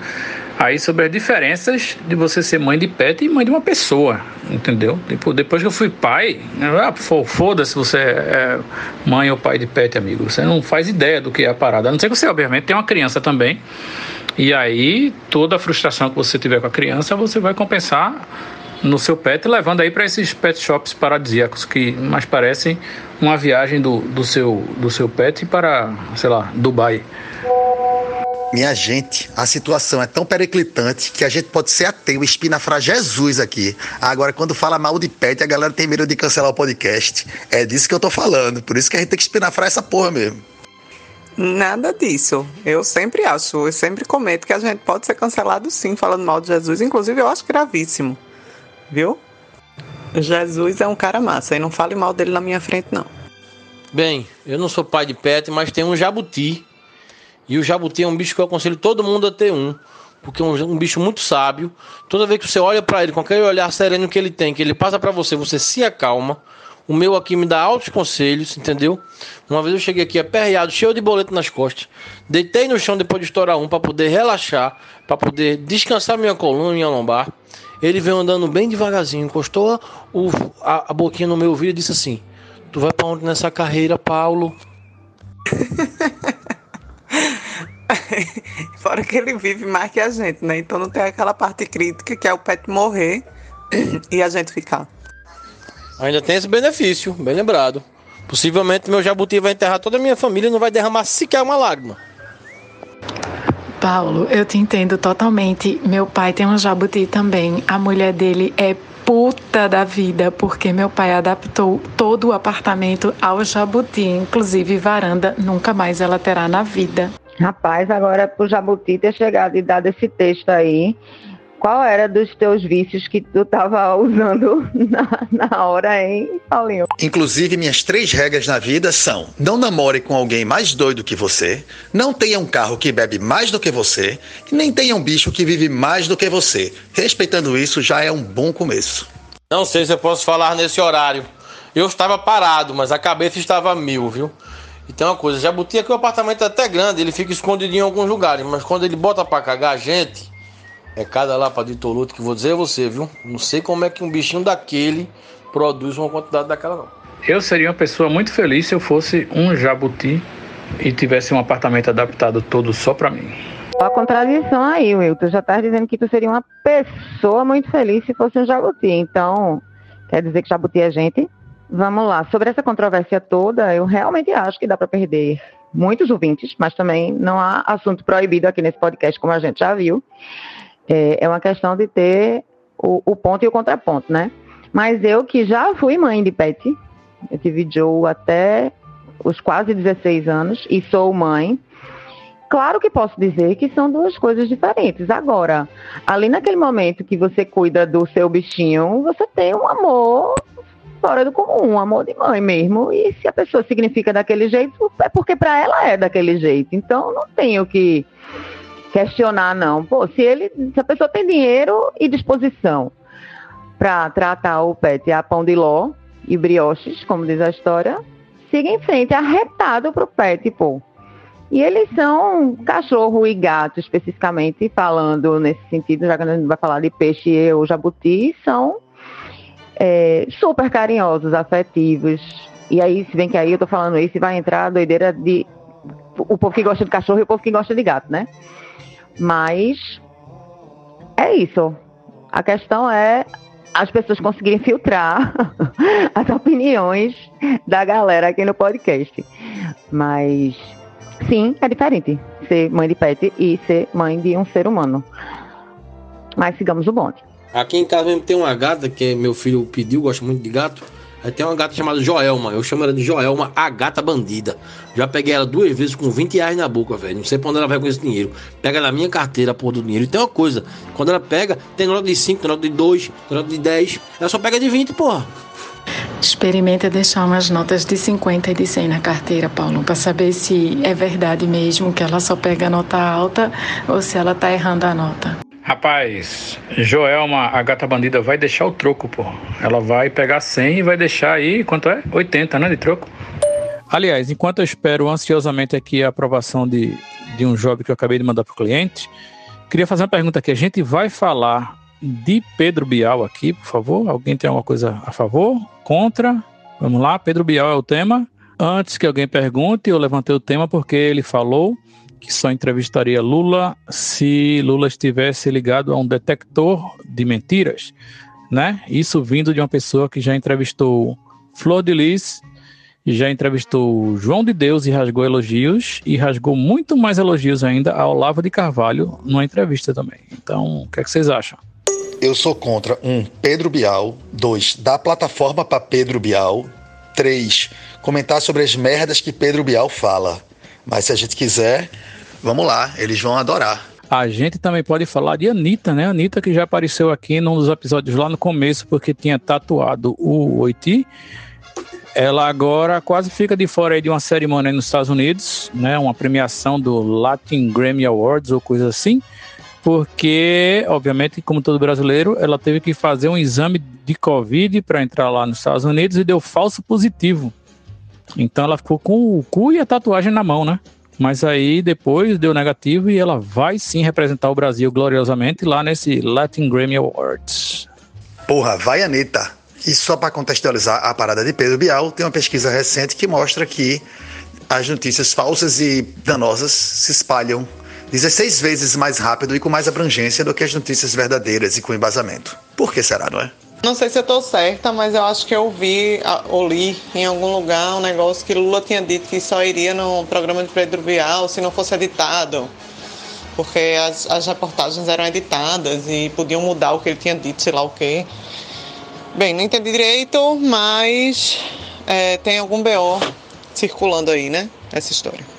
aí sobre as diferenças de você ser mãe de pet e mãe de uma pessoa, entendeu? Tipo, depois que eu fui pai, ah, foda-se você é mãe ou pai de pet, amigo. Você não faz ideia do que é a parada. A não ser que você, obviamente, tem uma criança também. E aí, toda a frustração que você tiver com a criança, você vai compensar no seu pet, levando aí para esses pet shops paradisíacos que mais parecem uma viagem do, do, seu, do seu pet para, sei lá, Dubai. Minha gente, a situação é tão periclitante que a gente pode ser ateu, espinafrar Jesus aqui. Agora, quando fala mal de pet, a galera tem medo de cancelar o podcast. É disso que eu tô falando. Por isso que a gente tem que espinafrar essa porra mesmo. Nada disso. Eu sempre acho, eu sempre comento que a gente pode ser cancelado sim falando mal de Jesus. Inclusive, eu acho gravíssimo. Viu? Jesus é um cara massa e não fale mal dele na minha frente, não. Bem, eu não sou pai de pet, mas tem um jabuti e o jabuti é um bicho que eu aconselho todo mundo a ter um, porque é um, bicho muito sábio. Toda vez que você olha para ele, qualquer olhar sereno que ele tem, que ele passa para você, você se acalma. O meu aqui me dá altos conselhos, entendeu? Uma vez eu cheguei aqui aperreado, cheio de boleto nas costas. Deitei no chão depois de estourar um para poder relaxar, para poder descansar minha coluna, minha lombar. Ele veio andando bem devagarzinho, encostou o, a, a boquinha no meu ouvido e disse assim: Tu vai para onde nessa carreira, Paulo? Fora que ele vive mais que a gente, né? Então não tem aquela parte crítica que é o pet morrer e a gente ficar. Ainda tem esse benefício, bem lembrado. Possivelmente meu jabuti vai enterrar toda a minha família e não vai derramar sequer uma lágrima. Paulo, eu te entendo totalmente. Meu pai tem um jabuti também. A mulher dele é puta da vida, porque meu pai adaptou todo o apartamento ao jabuti, inclusive varanda, nunca mais ela terá na vida. Rapaz, agora pro Jabuti ter chegado e dado esse texto aí, qual era dos teus vícios que tu tava usando na, na hora, hein, Paulinho? Inclusive, minhas três regras na vida são: não namore com alguém mais doido que você, não tenha um carro que bebe mais do que você, e nem tenha um bicho que vive mais do que você. Respeitando isso já é um bom começo. Não sei se eu posso falar nesse horário. Eu estava parado, mas a cabeça estava mil, viu? E tem uma coisa, Jabuti aqui o apartamento é até grande, ele fica escondido em alguns lugares, mas quando ele bota pra cagar a gente, é cada lá pra Ditoluto que vou dizer a você, viu? Não sei como é que um bichinho daquele produz uma quantidade daquela não. Eu seria uma pessoa muito feliz se eu fosse um jabuti e tivesse um apartamento adaptado todo só para mim. A contradição aí, Will. Tu já tá dizendo que tu seria uma pessoa muito feliz se fosse um jabuti. Então, quer dizer que jabuti é gente? Vamos lá. Sobre essa controvérsia toda, eu realmente acho que dá para perder muitos ouvintes, mas também não há assunto proibido aqui nesse podcast, como a gente já viu. É, é uma questão de ter o, o, ponto e o contraponto, né? Mas eu que já fui mãe de pet, eu tive Joe até os quase 16 anos e sou mãe. Claro que posso dizer que são duas coisas diferentes. Agora, ali naquele momento que você cuida do seu bichinho, você tem um amor fora do comum, um amor de mãe mesmo. E se a pessoa significa daquele jeito, é porque para ela é daquele jeito. Então não tenho que questionar, não. Pô, se ele, se a pessoa tem dinheiro e disposição para tratar o pet a pão de ló e brioches, como diz a história, siga em frente, arretado pro pet, pô. E eles são cachorro e gato, especificamente, falando nesse sentido, já que a gente vai falar de peixe e o jabuti, são é, super carinhosos, afetivos. E aí, se bem que aí eu tô falando isso, vai entrar a doideira de o povo que gosta de cachorro e o povo que gosta de gato, né? Mas é isso. A questão é as pessoas conseguirem filtrar as opiniões da galera aqui no podcast. Mas sim, é diferente ser mãe de pet e ser mãe de um ser humano. Mas sigamos o bonde. Aqui em casa mesmo tem uma gata que meu filho pediu, gosta muito de gato. Tem uma gata chamada Joelma. Eu chamo ela de Joelma, a gata bandida. Já peguei ela duas vezes com 20 reais na boca, velho. Não sei pra onde ela vai com esse dinheiro. Pega na minha carteira, por do dinheiro. E tem uma coisa: quando ela pega, tem nota de 5, tem nota de 2, tem nota de 10. Ela só pega de 20, porra. Experimenta deixar umas notas de 50 e de 100 na carteira, Paulo, para saber se é verdade mesmo que ela só pega nota alta ou se ela tá errando a nota. Rapaz, Joelma, a gata bandida, vai deixar o troco, pô. Ela vai pegar 100 e vai deixar aí, quanto é? 80, né, de troco. Aliás, enquanto eu espero ansiosamente aqui a aprovação de, de um job que eu acabei de mandar para o cliente, queria fazer uma pergunta aqui. A gente vai falar de Pedro Bial aqui, por favor. Alguém tem alguma coisa a favor? Contra? Vamos lá, Pedro Bial é o tema. Antes que alguém pergunte, eu levantei o tema porque ele falou que só entrevistaria Lula se Lula estivesse ligado a um detector de mentiras, né? Isso vindo de uma pessoa que já entrevistou Flor de Lis, já entrevistou João de Deus e rasgou elogios, e rasgou muito mais elogios ainda ao Olavo de Carvalho numa entrevista também. Então, o que, é que vocês acham? Eu sou contra um Pedro Bial, dois da plataforma para Pedro Bial, três comentar sobre as merdas que Pedro Bial fala. Mas se a gente quiser, Vamos lá, eles vão adorar. A gente também pode falar de Anitta, né? Anitta que já apareceu aqui num dos episódios lá no começo, porque tinha tatuado o Oiti. Ela agora quase fica de fora de uma cerimônia nos Estados Unidos, né? Uma premiação do Latin Grammy Awards ou coisa assim, porque, obviamente, como todo brasileiro, ela teve que fazer um exame de Covid para entrar lá nos Estados Unidos e deu falso positivo. Então ela ficou com o cu e a tatuagem na mão, né? Mas aí depois deu negativo e ela vai sim representar o Brasil gloriosamente lá nesse Latin Grammy Awards. Porra, vai Anitta. E só para contextualizar a parada de Pedro Bial, tem uma pesquisa recente que mostra que as notícias falsas e danosas se espalham 16 vezes mais rápido e com mais abrangência do que as notícias verdadeiras e com embasamento. Por que será, não é? Não sei se eu estou certa, mas eu acho que eu vi ou li em algum lugar um negócio que Lula tinha dito que só iria no programa de Pedro Bial se não fosse editado. Porque as, as reportagens eram editadas e podiam mudar o que ele tinha dito, sei lá o quê. Bem, não entendi direito, mas é, tem algum BO circulando aí, né? Essa história.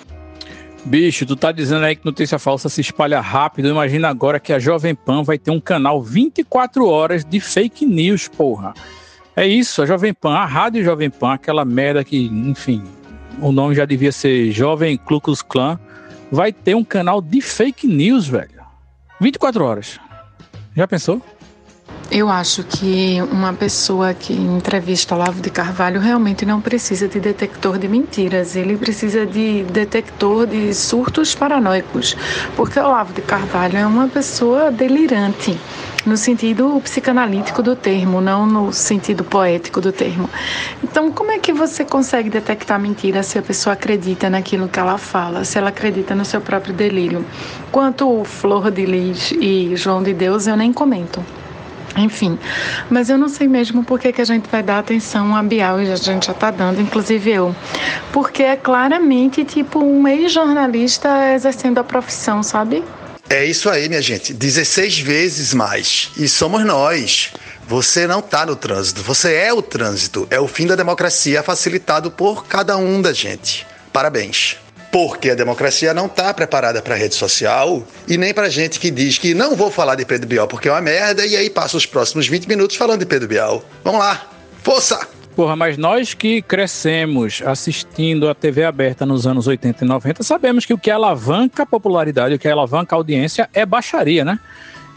Bicho, tu tá dizendo aí que notícia falsa se espalha rápido. Imagina agora que a Jovem Pan vai ter um canal 24 horas de fake news, porra. É isso, a Jovem Pan, a Rádio Jovem Pan, aquela merda que, enfim, o nome já devia ser Jovem Klux Klan, vai ter um canal de fake news, velho. 24 horas. Já pensou? Eu acho que uma pessoa que entrevista Olavo de Carvalho realmente não precisa de detector de mentiras, ele precisa de detector de surtos paranoicos, porque Olavo de Carvalho é uma pessoa delirante, no sentido psicanalítico do termo, não no sentido poético do termo. Então, como é que você consegue detectar mentira se a pessoa acredita naquilo que ela fala, se ela acredita no seu próprio delírio? Quanto Flor de Lis e João de Deus, eu nem comento. Enfim, mas eu não sei mesmo por que, que a gente vai dar atenção a Bial e a gente já está dando, inclusive eu. Porque é claramente tipo um ex-jornalista exercendo a profissão, sabe? É isso aí, minha gente. 16 vezes mais. E somos nós. Você não está no trânsito, você é o trânsito. É o fim da democracia facilitado por cada um da gente. Parabéns. Porque a democracia não está preparada para rede social e nem para gente que diz que não vou falar de Pedro Bial porque é uma merda e aí passa os próximos 20 minutos falando de Pedro Bial. Vamos lá, força! Porra, mas nós que crescemos assistindo a TV aberta nos anos 80 e 90, sabemos que o que alavanca a popularidade, o que alavanca a audiência é baixaria, né?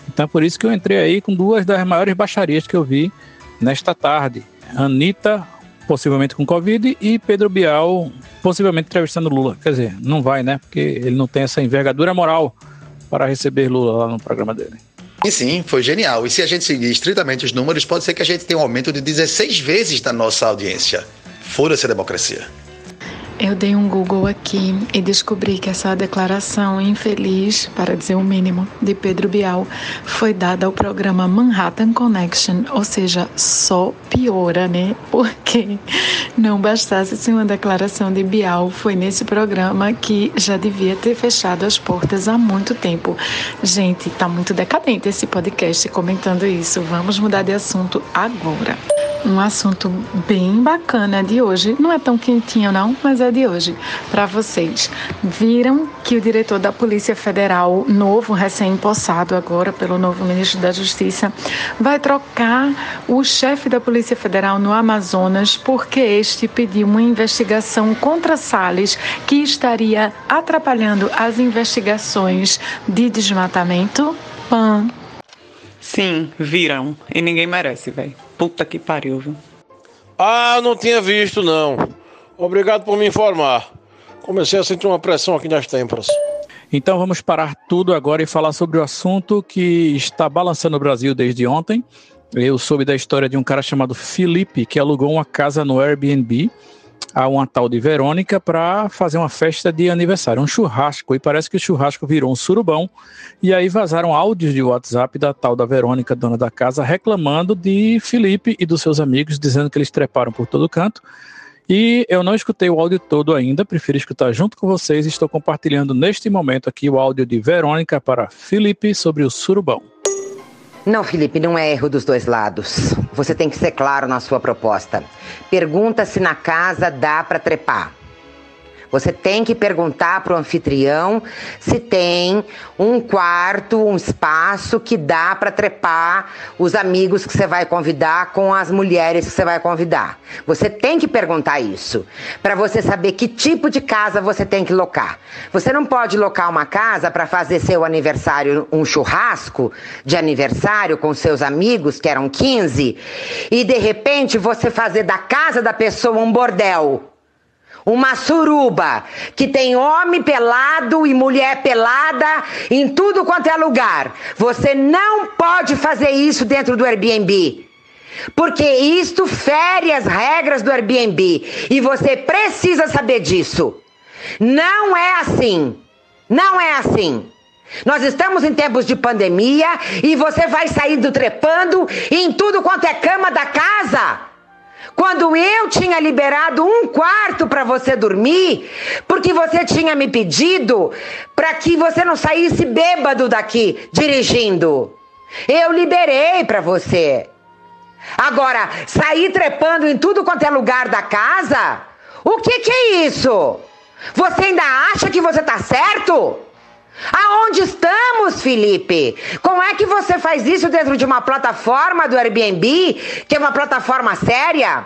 Então é por isso que eu entrei aí com duas das maiores baixarias que eu vi nesta tarde. Anitta possivelmente com Covid, e Pedro Bial possivelmente entrevistando Lula. Quer dizer, não vai, né? Porque ele não tem essa envergadura moral para receber Lula lá no programa dele. E sim, foi genial. E se a gente seguir estritamente os números, pode ser que a gente tenha um aumento de 16 vezes da nossa audiência. Fura-se a democracia. Eu dei um Google aqui e descobri que essa declaração infeliz, para dizer o mínimo, de Pedro Bial foi dada ao programa Manhattan Connection, ou seja, só piora, né? Porque não bastasse ser uma declaração de Bial, foi nesse programa que já devia ter fechado as portas há muito tempo. Gente, tá muito decadente esse podcast comentando isso. Vamos mudar de assunto agora. Um assunto bem bacana de hoje, não é tão quentinho não, mas é de hoje, para vocês. Viram que o diretor da Polícia Federal, novo, recém-impossado agora pelo novo ministro da Justiça, vai trocar o chefe da Polícia Federal no Amazonas porque este pediu uma investigação contra Salles que estaria atrapalhando as investigações de desmatamento? Pan. Sim, viram. E ninguém merece, velho. Puta que pariu, viu? Ah, eu não tinha visto, não. Obrigado por me informar. Comecei a sentir uma pressão aqui nas têmporas. Então vamos parar tudo agora e falar sobre o assunto que está balançando o Brasil desde ontem. Eu soube da história de um cara chamado Felipe que alugou uma casa no Airbnb a uma tal de Verônica para fazer uma festa de aniversário, um churrasco. E parece que o churrasco virou um surubão. E aí vazaram áudios de WhatsApp da tal da Verônica, dona da casa, reclamando de Felipe e dos seus amigos, dizendo que eles treparam por todo canto. E eu não escutei o áudio todo ainda, prefiro escutar junto com vocês. Estou compartilhando neste momento aqui o áudio de Verônica para Felipe sobre o surubão. Não, Felipe, não é erro dos dois lados. Você tem que ser claro na sua proposta. Pergunta se na casa dá para trepar. Você tem que perguntar para o anfitrião se tem um quarto, um espaço que dá para trepar os amigos que você vai convidar com as mulheres que você vai convidar. Você tem que perguntar isso para você saber que tipo de casa você tem que locar. Você não pode locar uma casa para fazer seu aniversário, um churrasco de aniversário com seus amigos, que eram 15, e de repente você fazer da casa da pessoa um bordel uma suruba que tem homem pelado e mulher pelada em tudo quanto é lugar. Você não pode fazer isso dentro do Airbnb. Porque isto fere as regras do Airbnb e você precisa saber disso. Não é assim. Não é assim. Nós estamos em tempos de pandemia e você vai sair do trepando em tudo quanto é cama da casa. Quando eu tinha liberado um quarto para você dormir, porque você tinha me pedido para que você não saísse bêbado daqui dirigindo. Eu liberei para você. Agora, sair trepando em tudo quanto é lugar da casa? O que, que é isso? Você ainda acha que você tá certo? Aonde estamos, Felipe? Como é que você faz isso dentro de uma plataforma do Airbnb, que é uma plataforma séria?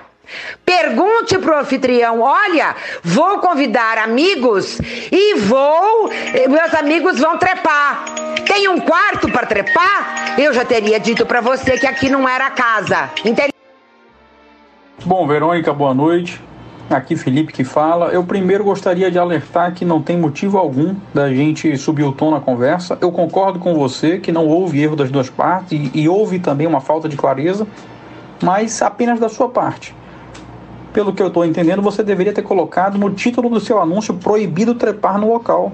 Pergunte pro anfitrião: olha, vou convidar amigos e vou. Meus amigos vão trepar. Tem um quarto para trepar? Eu já teria dito para você que aqui não era casa. Entendeu? Bom, Verônica, boa noite. Aqui Felipe que fala. Eu primeiro gostaria de alertar que não tem motivo algum da gente subir o tom na conversa. Eu concordo com você que não houve erro das duas partes e, e houve também uma falta de clareza, mas apenas da sua parte. Pelo que eu estou entendendo, você deveria ter colocado no título do seu anúncio proibido trepar no local.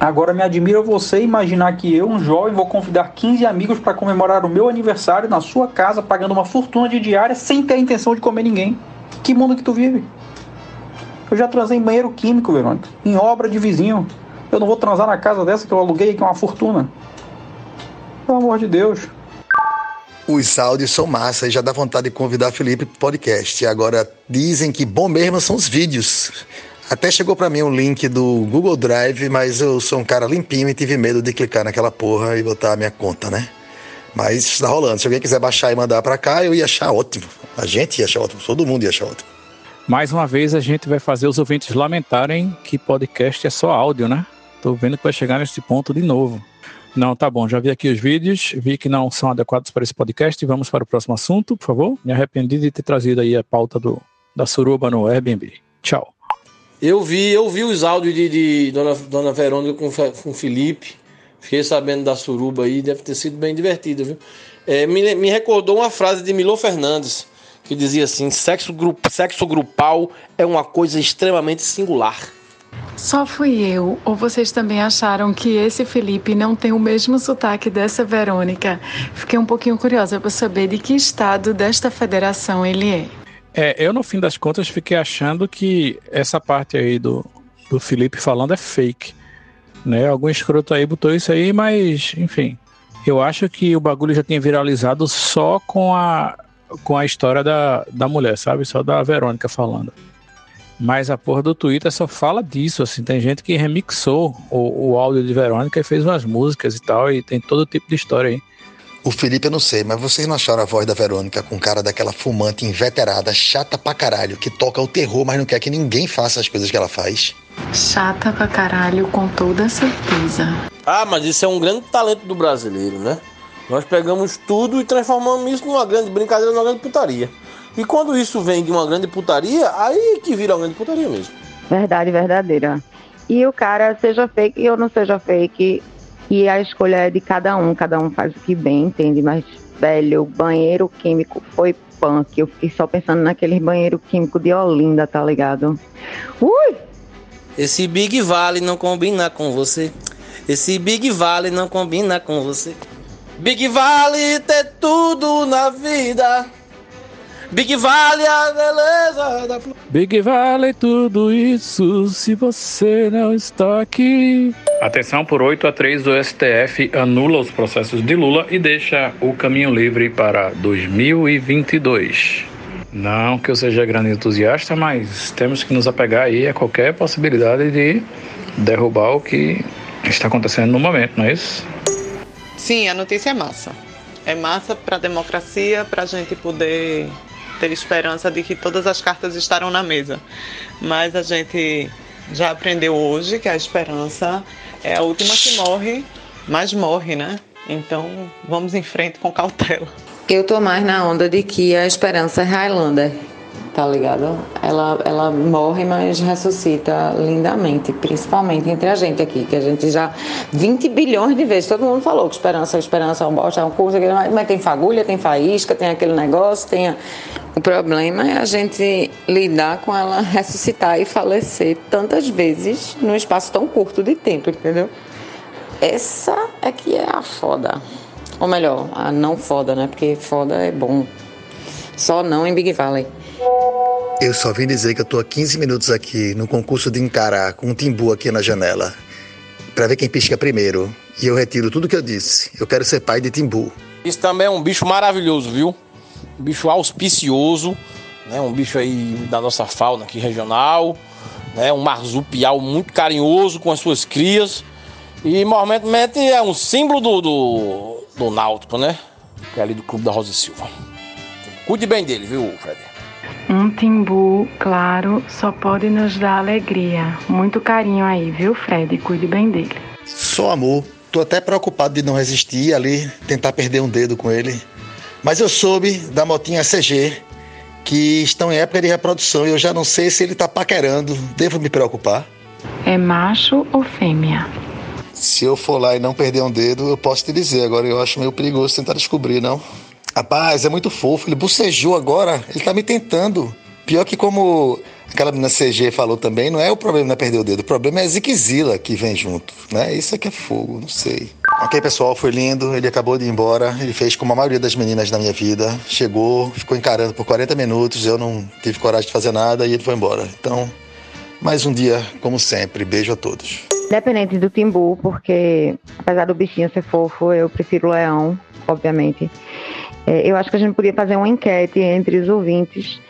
Agora me admira você imaginar que eu, um jovem, vou convidar 15 amigos para comemorar o meu aniversário na sua casa, pagando uma fortuna de diária sem ter a intenção de comer ninguém. Que mundo que tu vive? Eu já transei em banheiro químico, Verônica, em obra de vizinho. Eu não vou transar na casa dessa que eu aluguei, que é uma fortuna. Pelo amor de Deus. Os áudios são massa e já dá vontade de convidar Felipe pro podcast. Agora, dizem que bom mesmo são os vídeos. Até chegou para mim um link do Google Drive, mas eu sou um cara limpinho e tive medo de clicar naquela porra e botar a minha conta, né? Mas está rolando. Se alguém quiser baixar e mandar para cá, eu ia achar ótimo. A gente ia achar ótimo, todo mundo ia achar ótimo. Mais uma vez a gente vai fazer os ouvintes lamentarem que podcast é só áudio, né? Tô vendo que vai chegar nesse ponto de novo. Não, tá bom. Já vi aqui os vídeos, vi que não são adequados para esse podcast. Vamos para o próximo assunto, por favor. Me arrependi de ter trazido aí a pauta do, da suruba no Airbnb. Tchau. Eu vi, eu vi os áudios de, de Dona, Dona Verônica com, com Felipe. Fiquei sabendo da suruba aí, deve ter sido bem divertido, viu? É, me, me recordou uma frase de Milô Fernandes, que dizia assim: sexo, grup, sexo grupal é uma coisa extremamente singular. Só fui eu, ou vocês também acharam que esse Felipe não tem o mesmo sotaque dessa Verônica? Fiquei um pouquinho curiosa para saber de que estado desta federação ele é. É, eu no fim das contas fiquei achando que essa parte aí do, do Felipe falando é fake. Né? Algum escroto aí botou isso aí, mas enfim. Eu acho que o bagulho já tinha viralizado só com a, com a história da, da mulher, sabe? Só da Verônica falando. Mas a porra do Twitter só fala disso, assim. Tem gente que remixou o, o áudio de Verônica e fez umas músicas e tal, e tem todo tipo de história aí. O Felipe eu não sei, mas vocês não acharam a voz da Verônica com cara daquela fumante inveterada, chata pra caralho, que toca o terror, mas não quer que ninguém faça as coisas que ela faz? Chata pra caralho, com toda certeza. Ah, mas isso é um grande talento do brasileiro, né? Nós pegamos tudo e transformamos isso numa grande brincadeira, numa grande putaria. E quando isso vem de uma grande putaria, aí que vira uma grande putaria mesmo. Verdade verdadeira. E o cara, seja fake ou não seja fake, e a escolha é de cada um, cada um faz o que bem, entende? Mas, velho, o banheiro químico foi punk. Eu fiquei só pensando naquele banheiro químico de Olinda, tá ligado? Ui! Esse Big Vale não combina com você. Esse Big Vale não combina com você. Big Vale ter tudo na vida. Big Vale a beleza da Big Vale tudo isso se você não está aqui. Atenção por 8 a 3 o STF anula os processos de Lula e deixa o caminho livre para 2022. Não que eu seja grande entusiasta, mas temos que nos apegar aí a qualquer possibilidade de derrubar o que está acontecendo no momento, não é isso? Sim, a notícia é massa. É massa para a democracia, para a gente poder ter esperança de que todas as cartas estarão na mesa. Mas a gente já aprendeu hoje que a esperança é a última que morre, mas morre, né? Então vamos em frente com cautela. Eu tô mais na onda de que a esperança é Highlander, tá ligado? Ela, ela morre, mas ressuscita lindamente, principalmente entre a gente aqui, que a gente já 20 bilhões de vezes, todo mundo falou que esperança, esperança é um bosta, é um curso, mas tem fagulha, tem faísca, tem aquele negócio, tem. A... O problema é a gente lidar com ela ressuscitar e falecer tantas vezes num espaço tão curto de tempo, entendeu? Essa é que é a foda. Ou melhor, a não foda, né? Porque foda é bom. Só não em Big Valley. Eu só vim dizer que eu tô há 15 minutos aqui no concurso de encarar com um timbu aqui na janela. Pra ver quem pisca primeiro. E eu retiro tudo que eu disse. Eu quero ser pai de timbu. Isso também é um bicho maravilhoso, viu? um bicho auspicioso, né? Um bicho aí da nossa fauna aqui regional, né? Um marsupial muito carinhoso com as suas crias e momentalmente é um símbolo do, do, do Náutico, né? Que é ali do Clube da Rosa Silva. Cuide bem dele, viu, Fred? Um timbu, claro, só pode nos dar alegria. Muito carinho aí, viu, Fred? Cuide bem dele. Só amor. Tô até preocupado de não resistir ali, tentar perder um dedo com ele. Mas eu soube da motinha CG que estão em época de reprodução e eu já não sei se ele tá paquerando. Devo me preocupar? É macho ou fêmea? Se eu for lá e não perder um dedo, eu posso te dizer. Agora eu acho meio perigoso tentar descobrir, não. Rapaz, é muito fofo. Ele bocejou agora. Ele tá me tentando. Pior que como aquela menina CG falou também, não é o problema não é perder o dedo. O problema é a ziquezila que vem junto, né? Isso aqui é fogo, não sei. Ok, pessoal, foi lindo. Ele acabou de ir embora. Ele fez como a maioria das meninas na minha vida. Chegou, ficou encarando por 40 minutos. Eu não tive coragem de fazer nada e ele foi embora. Então, mais um dia, como sempre. Beijo a todos. Independente do timbu, porque apesar do bichinho ser fofo, eu prefiro o leão, obviamente. É, eu acho que a gente podia fazer uma enquete entre os ouvintes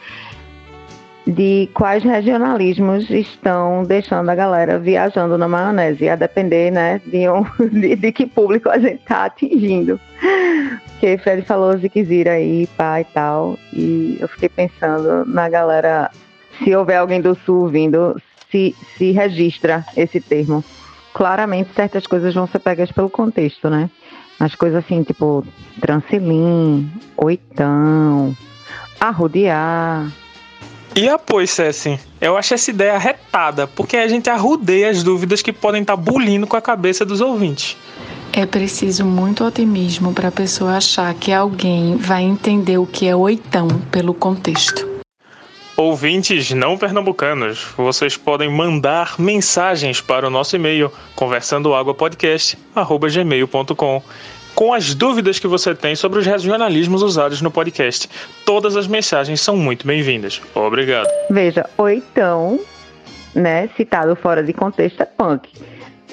de quais regionalismos estão deixando a galera viajando na maionese, a depender, né, de, um, de, de que público a gente tá atingindo. Porque Fred falou Ziquezira aí, pá e tal, e eu fiquei pensando na galera, se houver alguém do sul vindo, se, se registra esse termo. Claramente certas coisas vão ser pegas pelo contexto, né? As coisas assim, tipo, transilim, oitão, arrodear. E apoio, Cessi. Eu acho essa ideia retada, porque a gente arrudeia as dúvidas que podem estar bulindo com a cabeça dos ouvintes. É preciso muito otimismo para a pessoa achar que alguém vai entender o que é oitão pelo contexto. Ouvintes não pernambucanos, vocês podem mandar mensagens para o nosso e-mail conversandoaguapodcast@gmail.com com as dúvidas que você tem sobre os regionalismos usados no podcast. Todas as mensagens são muito bem-vindas. Obrigado. Veja, oitão, né, citado fora de contexto é punk.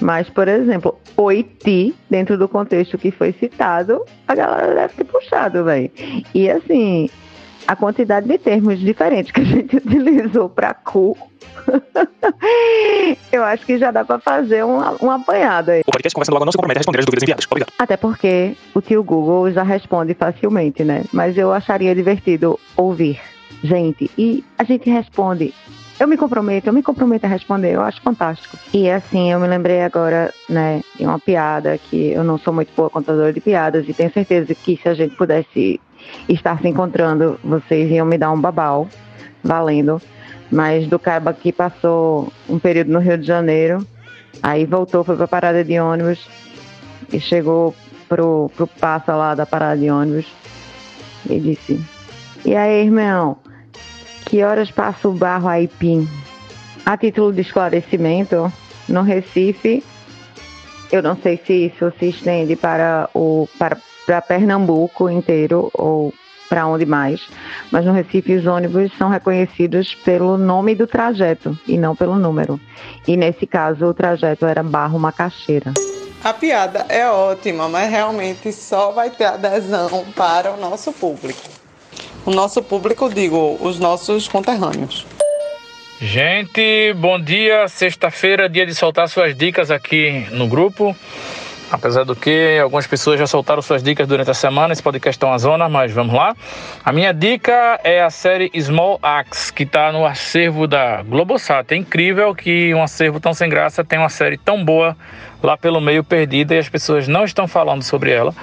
Mas, por exemplo, oiti, dentro do contexto que foi citado, a galera deve ter puxado, velho. E assim, a quantidade de termos diferentes que a gente utilizou para cu, eu acho que já dá para fazer um, um apanhado aí. O podcast Conversando Logo não se compromete a responder as dúvidas enviadas. Obrigado. Até porque o tio Google já responde facilmente, né? Mas eu acharia divertido ouvir gente. E a gente responde. Eu me comprometo, eu me comprometo a responder, eu acho fantástico. E assim, eu me lembrei agora, né, de uma piada que eu não sou muito boa contadora de piadas e tenho certeza que se a gente pudesse estar se encontrando, vocês iam me dar um babau, valendo. Mas do cabo que passou um período no Rio de Janeiro, aí voltou, foi pra parada de ônibus e chegou pro, pro passa lá da parada de ônibus e disse: E aí, irmão, que horas passa o barro aí, Pim? A título de esclarecimento, no Recife, eu não sei se isso se estende para o para para Pernambuco inteiro ou para onde mais, mas no Recife os ônibus são reconhecidos pelo nome do trajeto e não pelo número. E nesse caso o trajeto era Barro Macaxeira. A piada é ótima, mas realmente só vai ter adesão para o nosso público. O nosso público, digo, os nossos conterrâneos. Gente, bom dia. Sexta-feira, dia de soltar suas dicas aqui no grupo. Apesar do que algumas pessoas já soltaram suas dicas durante a semana, esse podcast é uma zona, mas vamos lá. A minha dica é a série Small Axe, que está no acervo da Globosat. É incrível que um acervo tão sem graça tem uma série tão boa lá pelo meio perdida e as pessoas não estão falando sobre ela.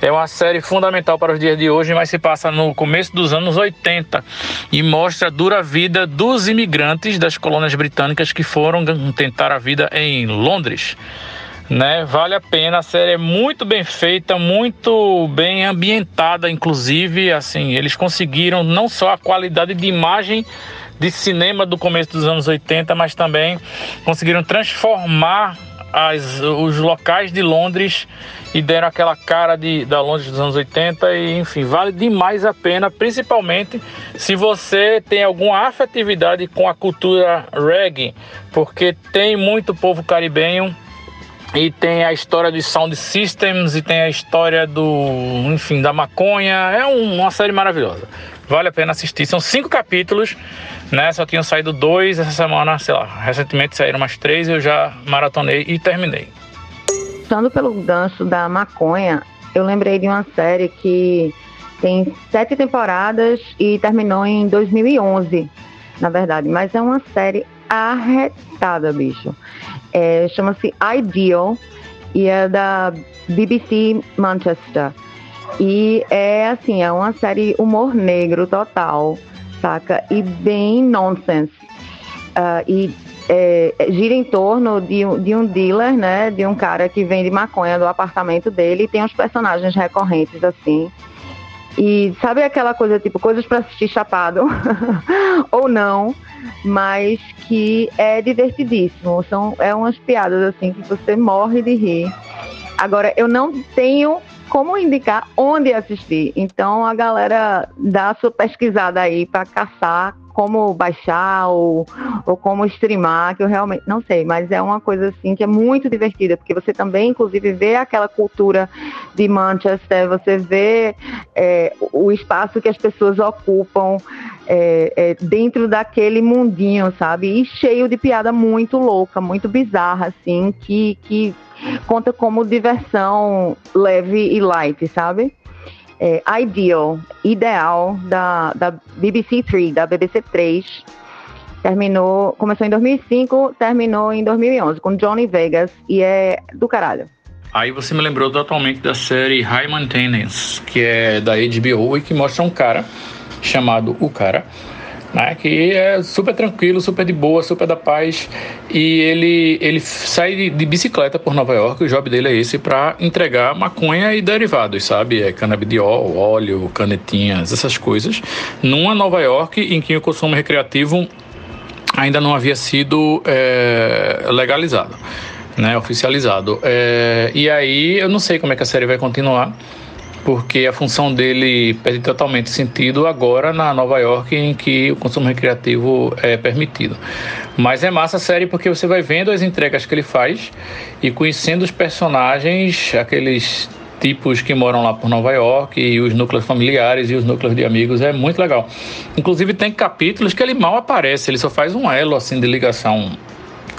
É uma série fundamental para os dias de hoje, mas se passa no começo dos anos 80 e mostra a dura vida dos imigrantes das colônias britânicas que foram tentar a vida em Londres né? Vale a pena, a série é muito bem feita, muito bem ambientada, inclusive, assim, eles conseguiram não só a qualidade de imagem de cinema do começo dos anos 80, mas também conseguiram transformar as, os locais de Londres e deram aquela cara de, da Londres dos anos 80 e enfim, vale demais a pena, principalmente se você tem alguma afetividade com a cultura reggae, porque tem muito povo caribenho e tem a história dos sound systems e tem a história do, enfim, da maconha. É um, uma série maravilhosa. Vale a pena assistir. São cinco capítulos, né? Só tinham saído dois essa semana, sei lá. Recentemente saíram mais três e eu já maratonei e terminei. Puxando pelo gancho da maconha, eu lembrei de uma série que tem sete temporadas e terminou em 2011, na verdade. Mas é uma série arretada, bicho. É, Chama-se Ideal e é da BBC Manchester. E é assim, é uma série humor negro total, saca? E bem nonsense. Uh, e é, gira em torno de, de um dealer, né? De um cara que vende maconha do apartamento dele e tem uns personagens recorrentes assim. E sabe aquela coisa, tipo, coisas para assistir chapado ou não, mas que é divertidíssimo. São é umas piadas assim que você morre de rir. Agora, eu não tenho como indicar onde assistir. Então a galera dá a sua pesquisada aí para caçar como baixar ou, ou como streamar, que eu realmente não sei, mas é uma coisa assim que é muito divertida, porque você também, inclusive, vê aquela cultura de Manchester, você vê é, o espaço que as pessoas ocupam é, é, dentro daquele mundinho, sabe? E cheio de piada muito louca, muito bizarra, assim, que, que conta como diversão leve e light, sabe? É, Ideal, Ideal, da, da BBC 3, da BBC 3. Terminou, começou em 2005, terminou em 2011, com Johnny Vegas, e é do caralho. Aí você me lembrou totalmente da série High Maintenance, que é da HBO e que mostra um cara chamado O Cara, né, que é super tranquilo, super de boa, super da paz. E ele, ele sai de, de bicicleta por Nova York, o job dele é esse, para entregar maconha e derivados, sabe? É canabidiol, óleo, canetinhas, essas coisas, numa Nova York em que o consumo recreativo ainda não havia sido é, legalizado. Né, oficializado. É, e aí eu não sei como é que a série vai continuar, porque a função dele perde totalmente sentido agora na Nova York, em que o consumo recreativo é permitido. Mas é massa a série porque você vai vendo as entregas que ele faz e conhecendo os personagens, aqueles tipos que moram lá por Nova York e os núcleos familiares e os núcleos de amigos é muito legal. Inclusive tem capítulos que ele mal aparece, ele só faz um elo assim de ligação,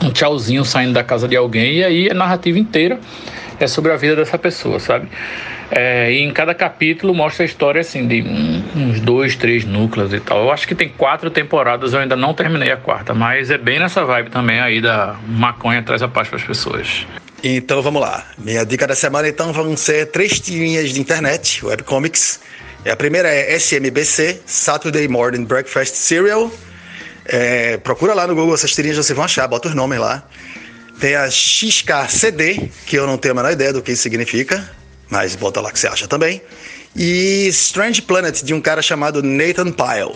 um tchauzinho saindo da casa de alguém e aí a narrativa inteira é sobre a vida dessa pessoa, sabe? É, e em cada capítulo mostra a história assim de uns dois, três núcleos e tal. Eu acho que tem quatro temporadas, eu ainda não terminei a quarta, mas é bem nessa vibe também aí da maconha traz a paz para as pessoas. Então vamos lá. Minha dica da semana então vão ser três tirinhas de internet, webcomics. A primeira é SMBC, Saturday Morning Breakfast Cereal. É, procura lá no Google essas tirinhas, vocês vão achar, bota os nomes lá. Tem a XKCD, que eu não tenho a menor ideia do que isso significa, mas bota lá que você acha também. E Strange Planet, de um cara chamado Nathan Pyle.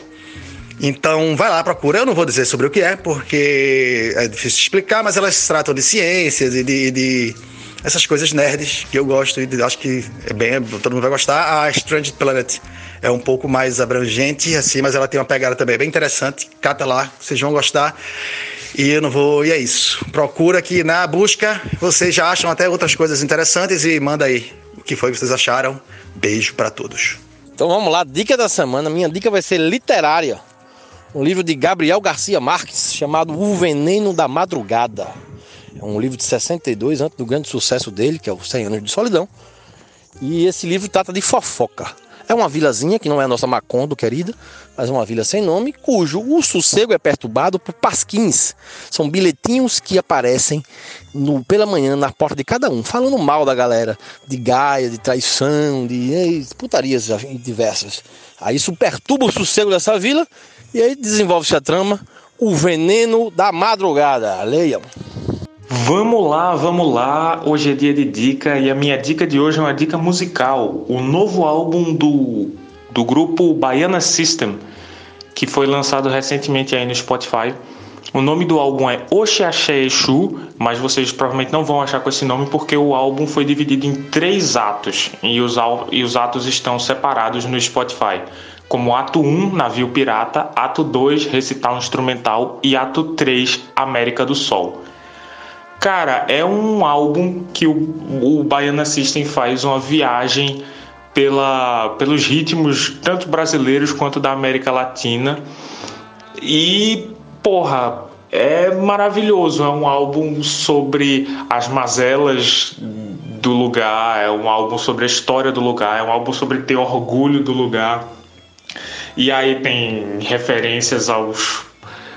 Então vai lá, procura. Eu não vou dizer sobre o que é, porque é difícil explicar, mas elas tratam de ciências e de, de essas coisas nerds que eu gosto e acho que é bem, todo mundo vai gostar. A Strange Planet é um pouco mais abrangente, assim, mas ela tem uma pegada também bem interessante. Cata lá, vocês vão gostar. E eu não vou, e é isso. Procura aqui na busca, vocês já acham até outras coisas interessantes e manda aí o que foi que vocês acharam. Beijo para todos. Então vamos lá, dica da semana. Minha dica vai ser literária. Um livro de Gabriel Garcia Marques chamado O Veneno da Madrugada. É um livro de 62, antes do grande sucesso dele, que é o 100 Anos de Solidão. E esse livro trata de fofoca. É uma vilazinha que não é a nossa Macondo querida, mas uma vila sem nome, cujo o sossego é perturbado por pasquins. São bilhetinhos que aparecem no, pela manhã na porta de cada um, falando mal da galera, de gaia, de traição, de, de putarias diversas. Aí isso perturba o sossego dessa vila e aí desenvolve-se a trama, o veneno da madrugada. Leiam. Vamos lá, vamos lá. Hoje é dia de dica e a minha dica de hoje é uma dica musical. O novo álbum do, do grupo Baiana System, que foi lançado recentemente aí no Spotify. O nome do álbum é Oxaxé Exu, mas vocês provavelmente não vão achar com esse nome porque o álbum foi dividido em três atos e os, e os atos estão separados no Spotify. Como ato 1, Navio Pirata, ato 2, Recital Instrumental e ato 3, América do Sol. Cara, é um álbum que o, o Baiana System faz uma viagem pela, pelos ritmos tanto brasileiros quanto da América Latina. E, porra, é maravilhoso. É um álbum sobre as mazelas do lugar, é um álbum sobre a história do lugar, é um álbum sobre ter orgulho do lugar. E aí tem referências aos,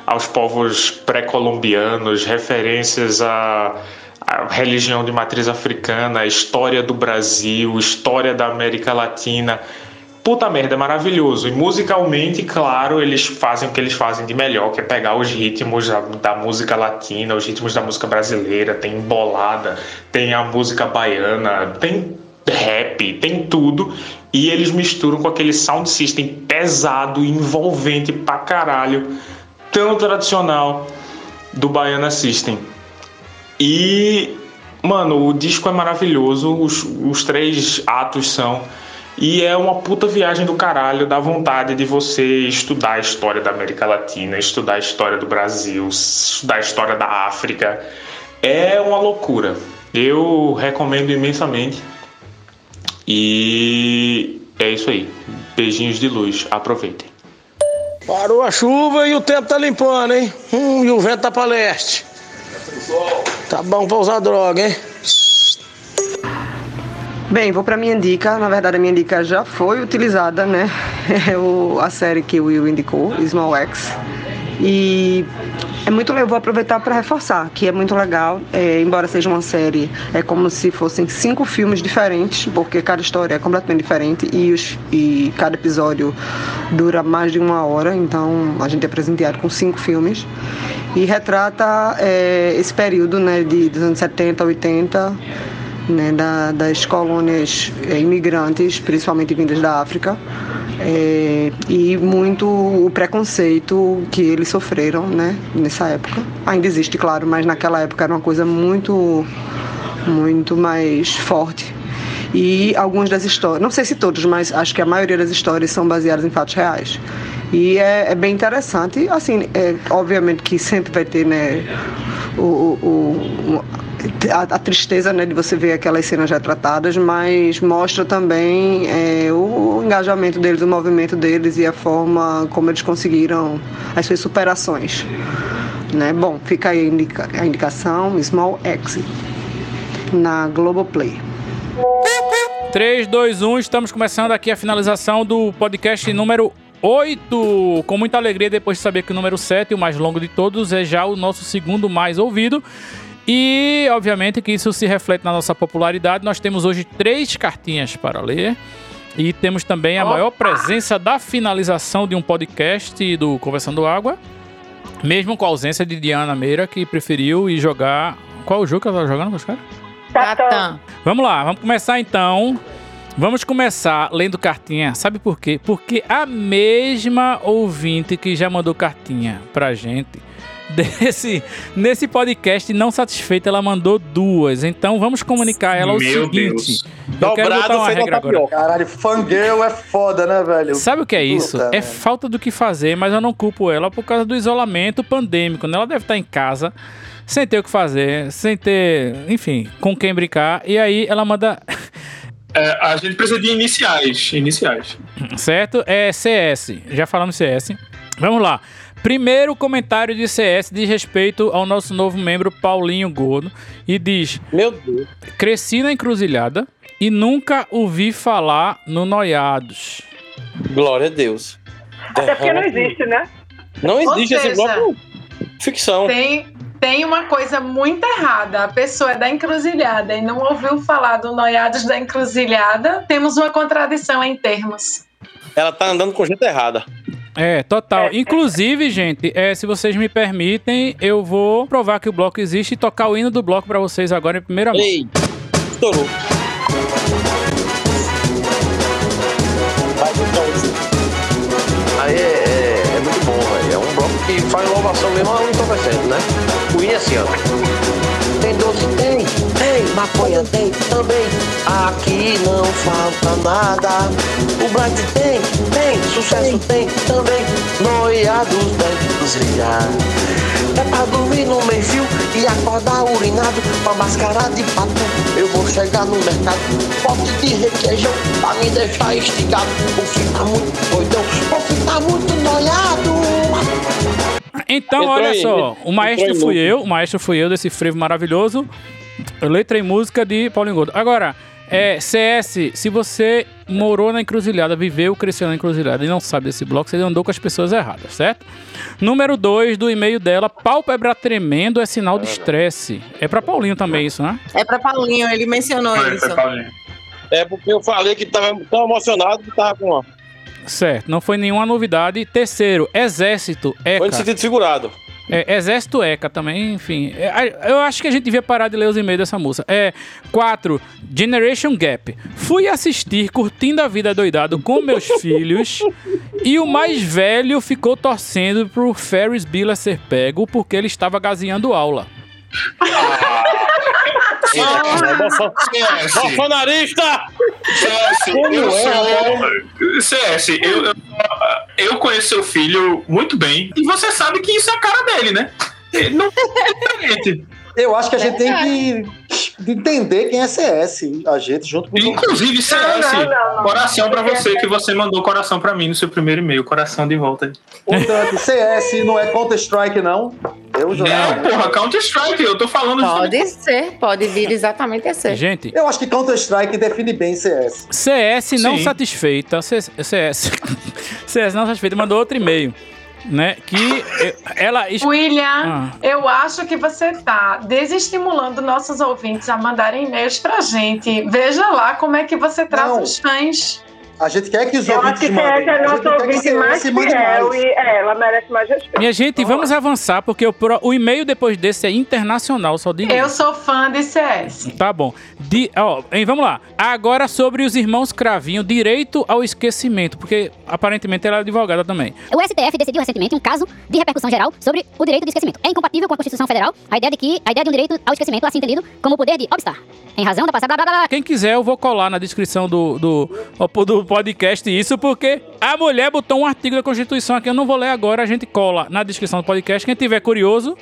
aos povos pré-colombianos, referências à, à religião de matriz africana, a história do Brasil, história da América Latina. Puta merda, é maravilhoso. E musicalmente, claro, eles fazem o que eles fazem de melhor, que é pegar os ritmos da, da música latina, os ritmos da música brasileira, tem bolada, tem a música baiana, tem rap, tem tudo. E eles misturam com aquele sound system pesado, envolvente pra caralho, tão tradicional do Baiana System. E, mano, o disco é maravilhoso, os, os três atos são. E é uma puta viagem do caralho, dá vontade de você estudar a história da América Latina, estudar a história do Brasil, estudar a história da África. É uma loucura. Eu recomendo imensamente. E é isso aí. Beijinhos de luz. Aproveitem. Parou a chuva e o tempo tá limpando, hein? Hum, e o vento tá pra leste. Tá bom pra usar droga, hein? Bem, vou para minha dica. Na verdade, a minha dica já foi utilizada, né? É o, a série que o Will indicou, Small X. E é muito legal, vou aproveitar para reforçar que é muito legal, é, embora seja uma série, é como se fossem cinco filmes diferentes, porque cada história é completamente diferente e, os, e cada episódio dura mais de uma hora, então a gente é presenteado com cinco filmes. E retrata é, esse período né, de, dos anos 70, 80 né, da, das colônias é, imigrantes, principalmente vindas da África, é, e muito o preconceito que eles sofreram né, nessa época. Ainda existe, claro, mas naquela época era uma coisa muito, muito mais forte. E algumas das histórias, não sei se todos, mas acho que a maioria das histórias são baseadas em fatos reais. E é, é bem interessante, assim, é, obviamente que sempre vai ter né, o, o, o a, a, tristeza né, de você ver aquelas cenas retratadas, mas mostra também é, o, engajamento deles, o movimento deles e a forma como eles conseguiram as suas superações. Né? Bom, fica aí a, indica, a indicação Small X na Globoplay. 3, 2, 1, estamos começando aqui a finalização do podcast número 8. Com muita alegria, depois de saber que o número 7, o mais longo de todos, é já o nosso segundo mais ouvido. E, obviamente, que isso se reflete na nossa popularidade. Nós temos hoje três cartinhas para ler. E temos também a Opa! maior presença da finalização de um podcast do Conversando Água. Mesmo com a ausência de Diana Meira, que preferiu ir jogar. Qual o jogo que ela estava jogando, meus caras? Catan. Vamos lá, vamos começar então. Vamos começar lendo cartinha. Sabe por quê? Porque a mesma ouvinte que já mandou cartinha pra gente desse nesse podcast não satisfeita, ela mandou duas. Então vamos comunicar ela o Meu seguinte. Deus. Eu quero botar uma regra agora. Caralho, fangirl é foda, né, velho? Sabe o que é isso? Puta, é velho. falta do que fazer, mas eu não culpo ela por causa do isolamento pandêmico. Né? Ela deve estar em casa, sem ter o que fazer, sem ter, enfim, com quem brincar. E aí ela manda. É, a gente precisa de iniciais. Iniciais. Certo? É CS. Já falamos CS. Vamos lá. Primeiro comentário de CS diz respeito ao nosso novo membro Paulinho Gordo e diz: Meu Deus. Cresci na encruzilhada e nunca ouvi falar no Noiados. Glória a Deus. Até porque não existe, né? Não existe Ou esse seja, bloco. Ficção. Tem, tem uma coisa muito errada. A pessoa é da encruzilhada e não ouviu falar do Noiados da encruzilhada. Temos uma contradição em termos. Ela tá andando com gente errada. É, total. Inclusive, gente, é, se vocês me permitem, eu vou provar que o bloco existe e tocar o hino do bloco pra vocês agora em primeira mão. Ei, estourou. Aí é, é- é muito bom, velho. É um bloco que faz inovação mesmo a entorpecente, né? O hino é assim, ó. Tem doce? Tem. Tem. Maconha? Tem. Também. Aqui não falta nada. O Black tem. Tem. Sucesso tem. Também. Noiados da encruzilhada. É pra dormir no meio-fio que acordar urinado pra mascarar de pato. Eu vou chegar no mercado, pote de requeijão pra me deixar esticado. O filho tá muito doidão, o filho tá muito noiado. Então, Entrou olha aí, só, o maestro entrou fui eu, o maestro fui eu desse frevo maravilhoso. Letra e música de Paulinho Gordo. Agora, é, CS, se você morou na encruzilhada, viveu, cresceu na encruzilhada e não sabe desse bloco, você andou com as pessoas erradas, certo? Número 2 do e-mail dela, pálpebra tremendo é sinal de estresse. É pra Paulinho também isso, né? É pra Paulinho, ele mencionou isso. É porque eu falei que tava tão emocionado que tava com. Certo, não foi nenhuma novidade. Terceiro, exército, ECA. Foi no sentido figurado. É, Exército ECA também, enfim. É, eu acho que a gente devia parar de ler os e-mails dessa moça. É, quatro, Generation Gap. Fui assistir Curtindo a Vida Doidado com meus filhos e o mais velho ficou torcendo pro Ferris Bueller ser pego porque ele estava gaseando aula. Bolsonarista! CS, Como eu é, sou. CS, eu, eu, conheço seu filho muito bem. E você sabe que isso é a cara dele, né? Ele não é diferente. Eu acho que a gente tem que entender quem é CS, a gente junto com Inclusive, CS, coração pra você, que você mandou coração pra mim no seu primeiro e-mail. Coração de volta. Portanto, CS não é Counter-Strike, não. Eu já. Não, porra, Counter-Strike, eu tô falando Pode ser, pode vir exatamente a ser. Gente, Eu acho que Counter-Strike define bem CS. CS não Sim. satisfeita, CS, CS não satisfeita, mandou outro e-mail, né? Que ela. William, Ah. eu acho que você tá desestimulando nossos ouvintes a mandarem e-mails pra gente. Veja lá como é que você trata os fãs. A gente quer que os Eu acho que mandem. É A que ouvinte mais fiel mais. e é, ela merece mais respeito. Minha gente, vamos avançar, porque o, pro- o e-mail depois desse é internacional, só digo. Eu sou fã de CS. Tá bom. De, ó, hein, vamos lá. Agora sobre os irmãos Cravinho, direito ao esquecimento, porque aparentemente ela é advogada também. O STF decidiu recentemente um caso de repercussão geral sobre o direito de esquecimento. É incompatível com a Constituição Federal a ideia de que a ideia de um direito ao esquecimento assim entendido como o poder de obstar, em razão da passada blá blá blá. Quem quiser, eu vou colar na descrição do, do, do podcast isso, porque a mulher botou um artigo da Constituição aqui, eu não vou ler agora, a gente cola na descrição do podcast. Quem tiver curioso,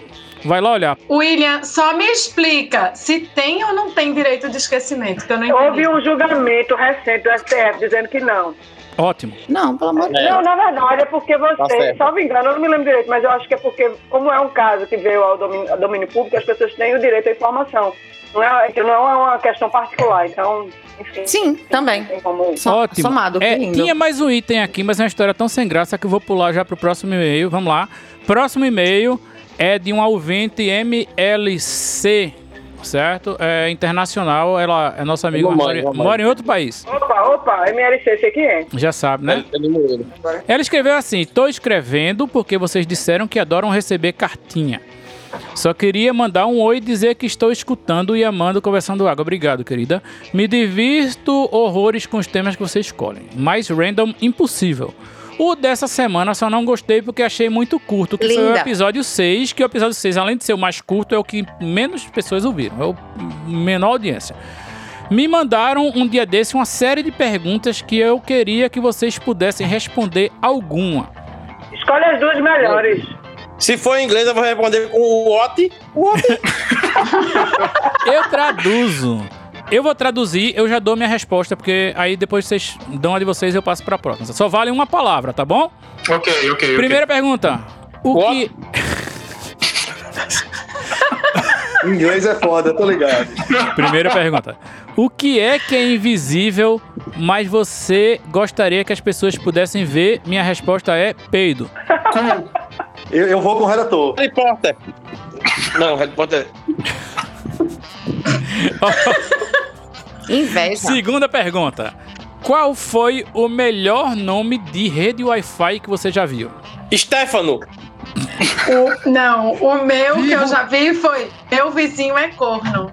vai lá olhar. William, só me explica se tem ou não tem direito de esquecimento, que eu não entendi. Houve um julgamento recente do STF dizendo que não. Ótimo. Não, pelo amor de Não, na verdade é porque Tá você, certo. salvo engano, eu não me lembro direito, mas eu acho que é porque, como é um caso que veio ao domínio, ao domínio público, as pessoas têm o direito à informação. Não é, que não é uma questão particular, então, enfim. Sim, também. Tem como... Ótimo. somado, É, tinha mais um item aqui, mas é uma história tão sem graça que eu vou pular já pro próximo e-mail. Vamos lá. Próximo e-mail é de um ouvinte MLC, certo? É internacional, ela é nossa amiga, mas Mamãe, mora, mora em outro país. Opa, opa, MLC, sei quem é. Já sabe, né? Ela escreveu assim: Tô escrevendo porque vocês disseram que adoram receber cartinha. Só queria mandar um oi e dizer que estou escutando e amando Conversando Água. Obrigado, querida. Me divirto horrores com os temas que vocês escolhem. Mais random impossível. O dessa semana só não gostei porque achei muito curto, que foi o Linda. episódio 6, que o episódio 6, além de ser o mais curto, é o que menos pessoas ouviram, é o menor audiência. Me mandaram um dia desse uma série de perguntas que eu queria que vocês pudessem responder alguma. Escolhe as duas melhores. Se for em inglês, eu vou responder com o what? What? Eu traduzo. Eu vou traduzir, eu já dou minha resposta, porque aí depois vocês dão a de vocês e eu passo pra próxima. Só vale uma palavra, tá bom? Ok, ok, ok. Primeira pergunta. O que. Inglês é foda, tô ligado. Primeira pergunta. O que é que é invisível, mas você gostaria que as pessoas pudessem ver? Minha resposta é peido. Eu, eu vou com o redator. Harry Potter. Não, Harry Potter. Inveja. Segunda pergunta. Qual foi o melhor nome de rede Wi-Fi que você já viu? Stefano. O- não, o meu que eu já vi foi Meu vizinho é corno.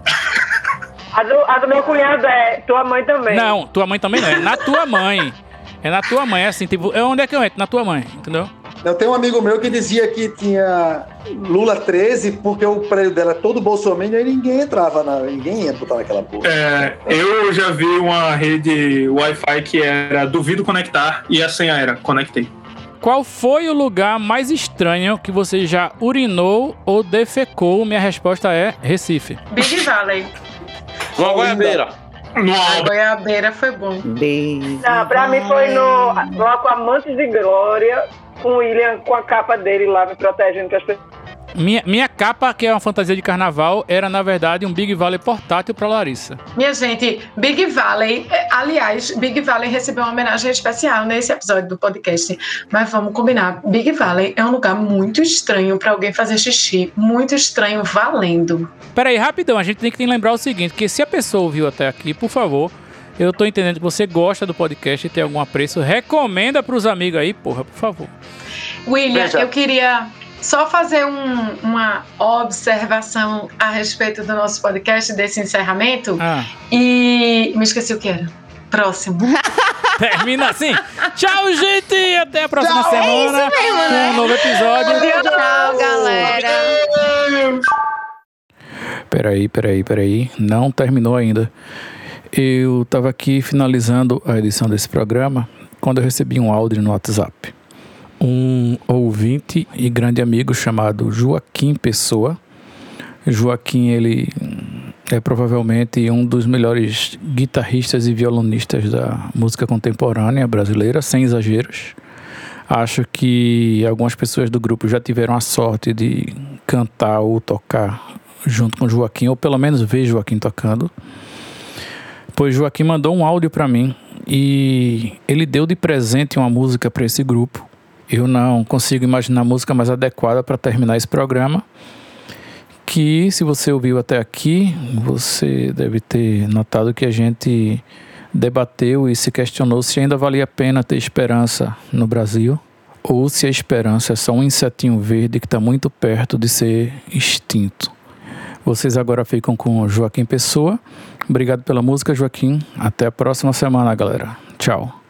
A do, a do meu cunhado é tua mãe também. Não, tua mãe também não. É na tua mãe. É na tua mãe, é assim, tipo, é onde é que eu entro? Na tua mãe, entendeu? Eu tenho um amigo meu que dizia que tinha Lula 13 porque o prédio dela é todo bolsominion e ninguém entrava, na, ninguém ia botar naquela porra. É, eu já vi uma rede Wi-Fi que era duvido conectar e a senha era conectei. qual foi o lugar mais estranho que você já urinou ou defecou? Minha resposta é Recife. Big Valley. Uma goiabeira. A goiabeira foi bom. Não, pra mim foi no, no Aquamantes de Glória, com o William com a capa dele lá me protegendo que as pessoas. Minha, minha capa, que é uma fantasia de carnaval, era na verdade um Big Valley portátil pra Larissa. Minha gente, Big Valley, eh, aliás, Big Valley recebeu uma homenagem especial nesse episódio do podcast. Mas vamos combinar, Big Valley é um lugar muito estranho pra alguém fazer xixi, muito estranho valendo. Peraí, rapidão, a gente tem que lembrar o seguinte: que se a pessoa ouviu até aqui, por favor. Eu tô entendendo que você gosta do podcast e tem algum apreço. Recomenda pros amigos aí, porra, por favor. William, Veja. eu queria só fazer um- uma observação a respeito do nosso podcast, desse encerramento. Ah. E me esqueci o que era. Próximo. Termina assim. Tchau, gente! Até a próxima Tchau. semana É isso mesmo, com né? um novo episódio. Tchau, galera. Peraí, peraí, peraí. Não terminou ainda. Eu tava aqui finalizando a edição desse programa quando eu recebi um áudio no WhatsApp. Um ouvinte e grande amigo chamado Joaquim Pessoa. Joaquim, ele é provavelmente um dos melhores guitarristas e violonistas da música contemporânea brasileira, sem exageros. Acho que algumas pessoas do grupo já tiveram a sorte de cantar ou tocar junto com Joaquim, ou pelo menos ver Joaquim tocando. Pois Joaquim mandou um áudio para mim e ele deu de presente uma música para esse grupo. Eu não consigo imaginar a música mais adequada para terminar esse programa. Que, se você ouviu até aqui, você deve ter notado que a gente debateu e se questionou se ainda valia a pena ter esperança no Brasil ou se a esperança é só um insetinho verde que está muito perto de ser extinto. Vocês agora ficam com Joaquim Pessoa. Obrigado pela música, Joaquim. Até a próxima semana, galera. Tchau.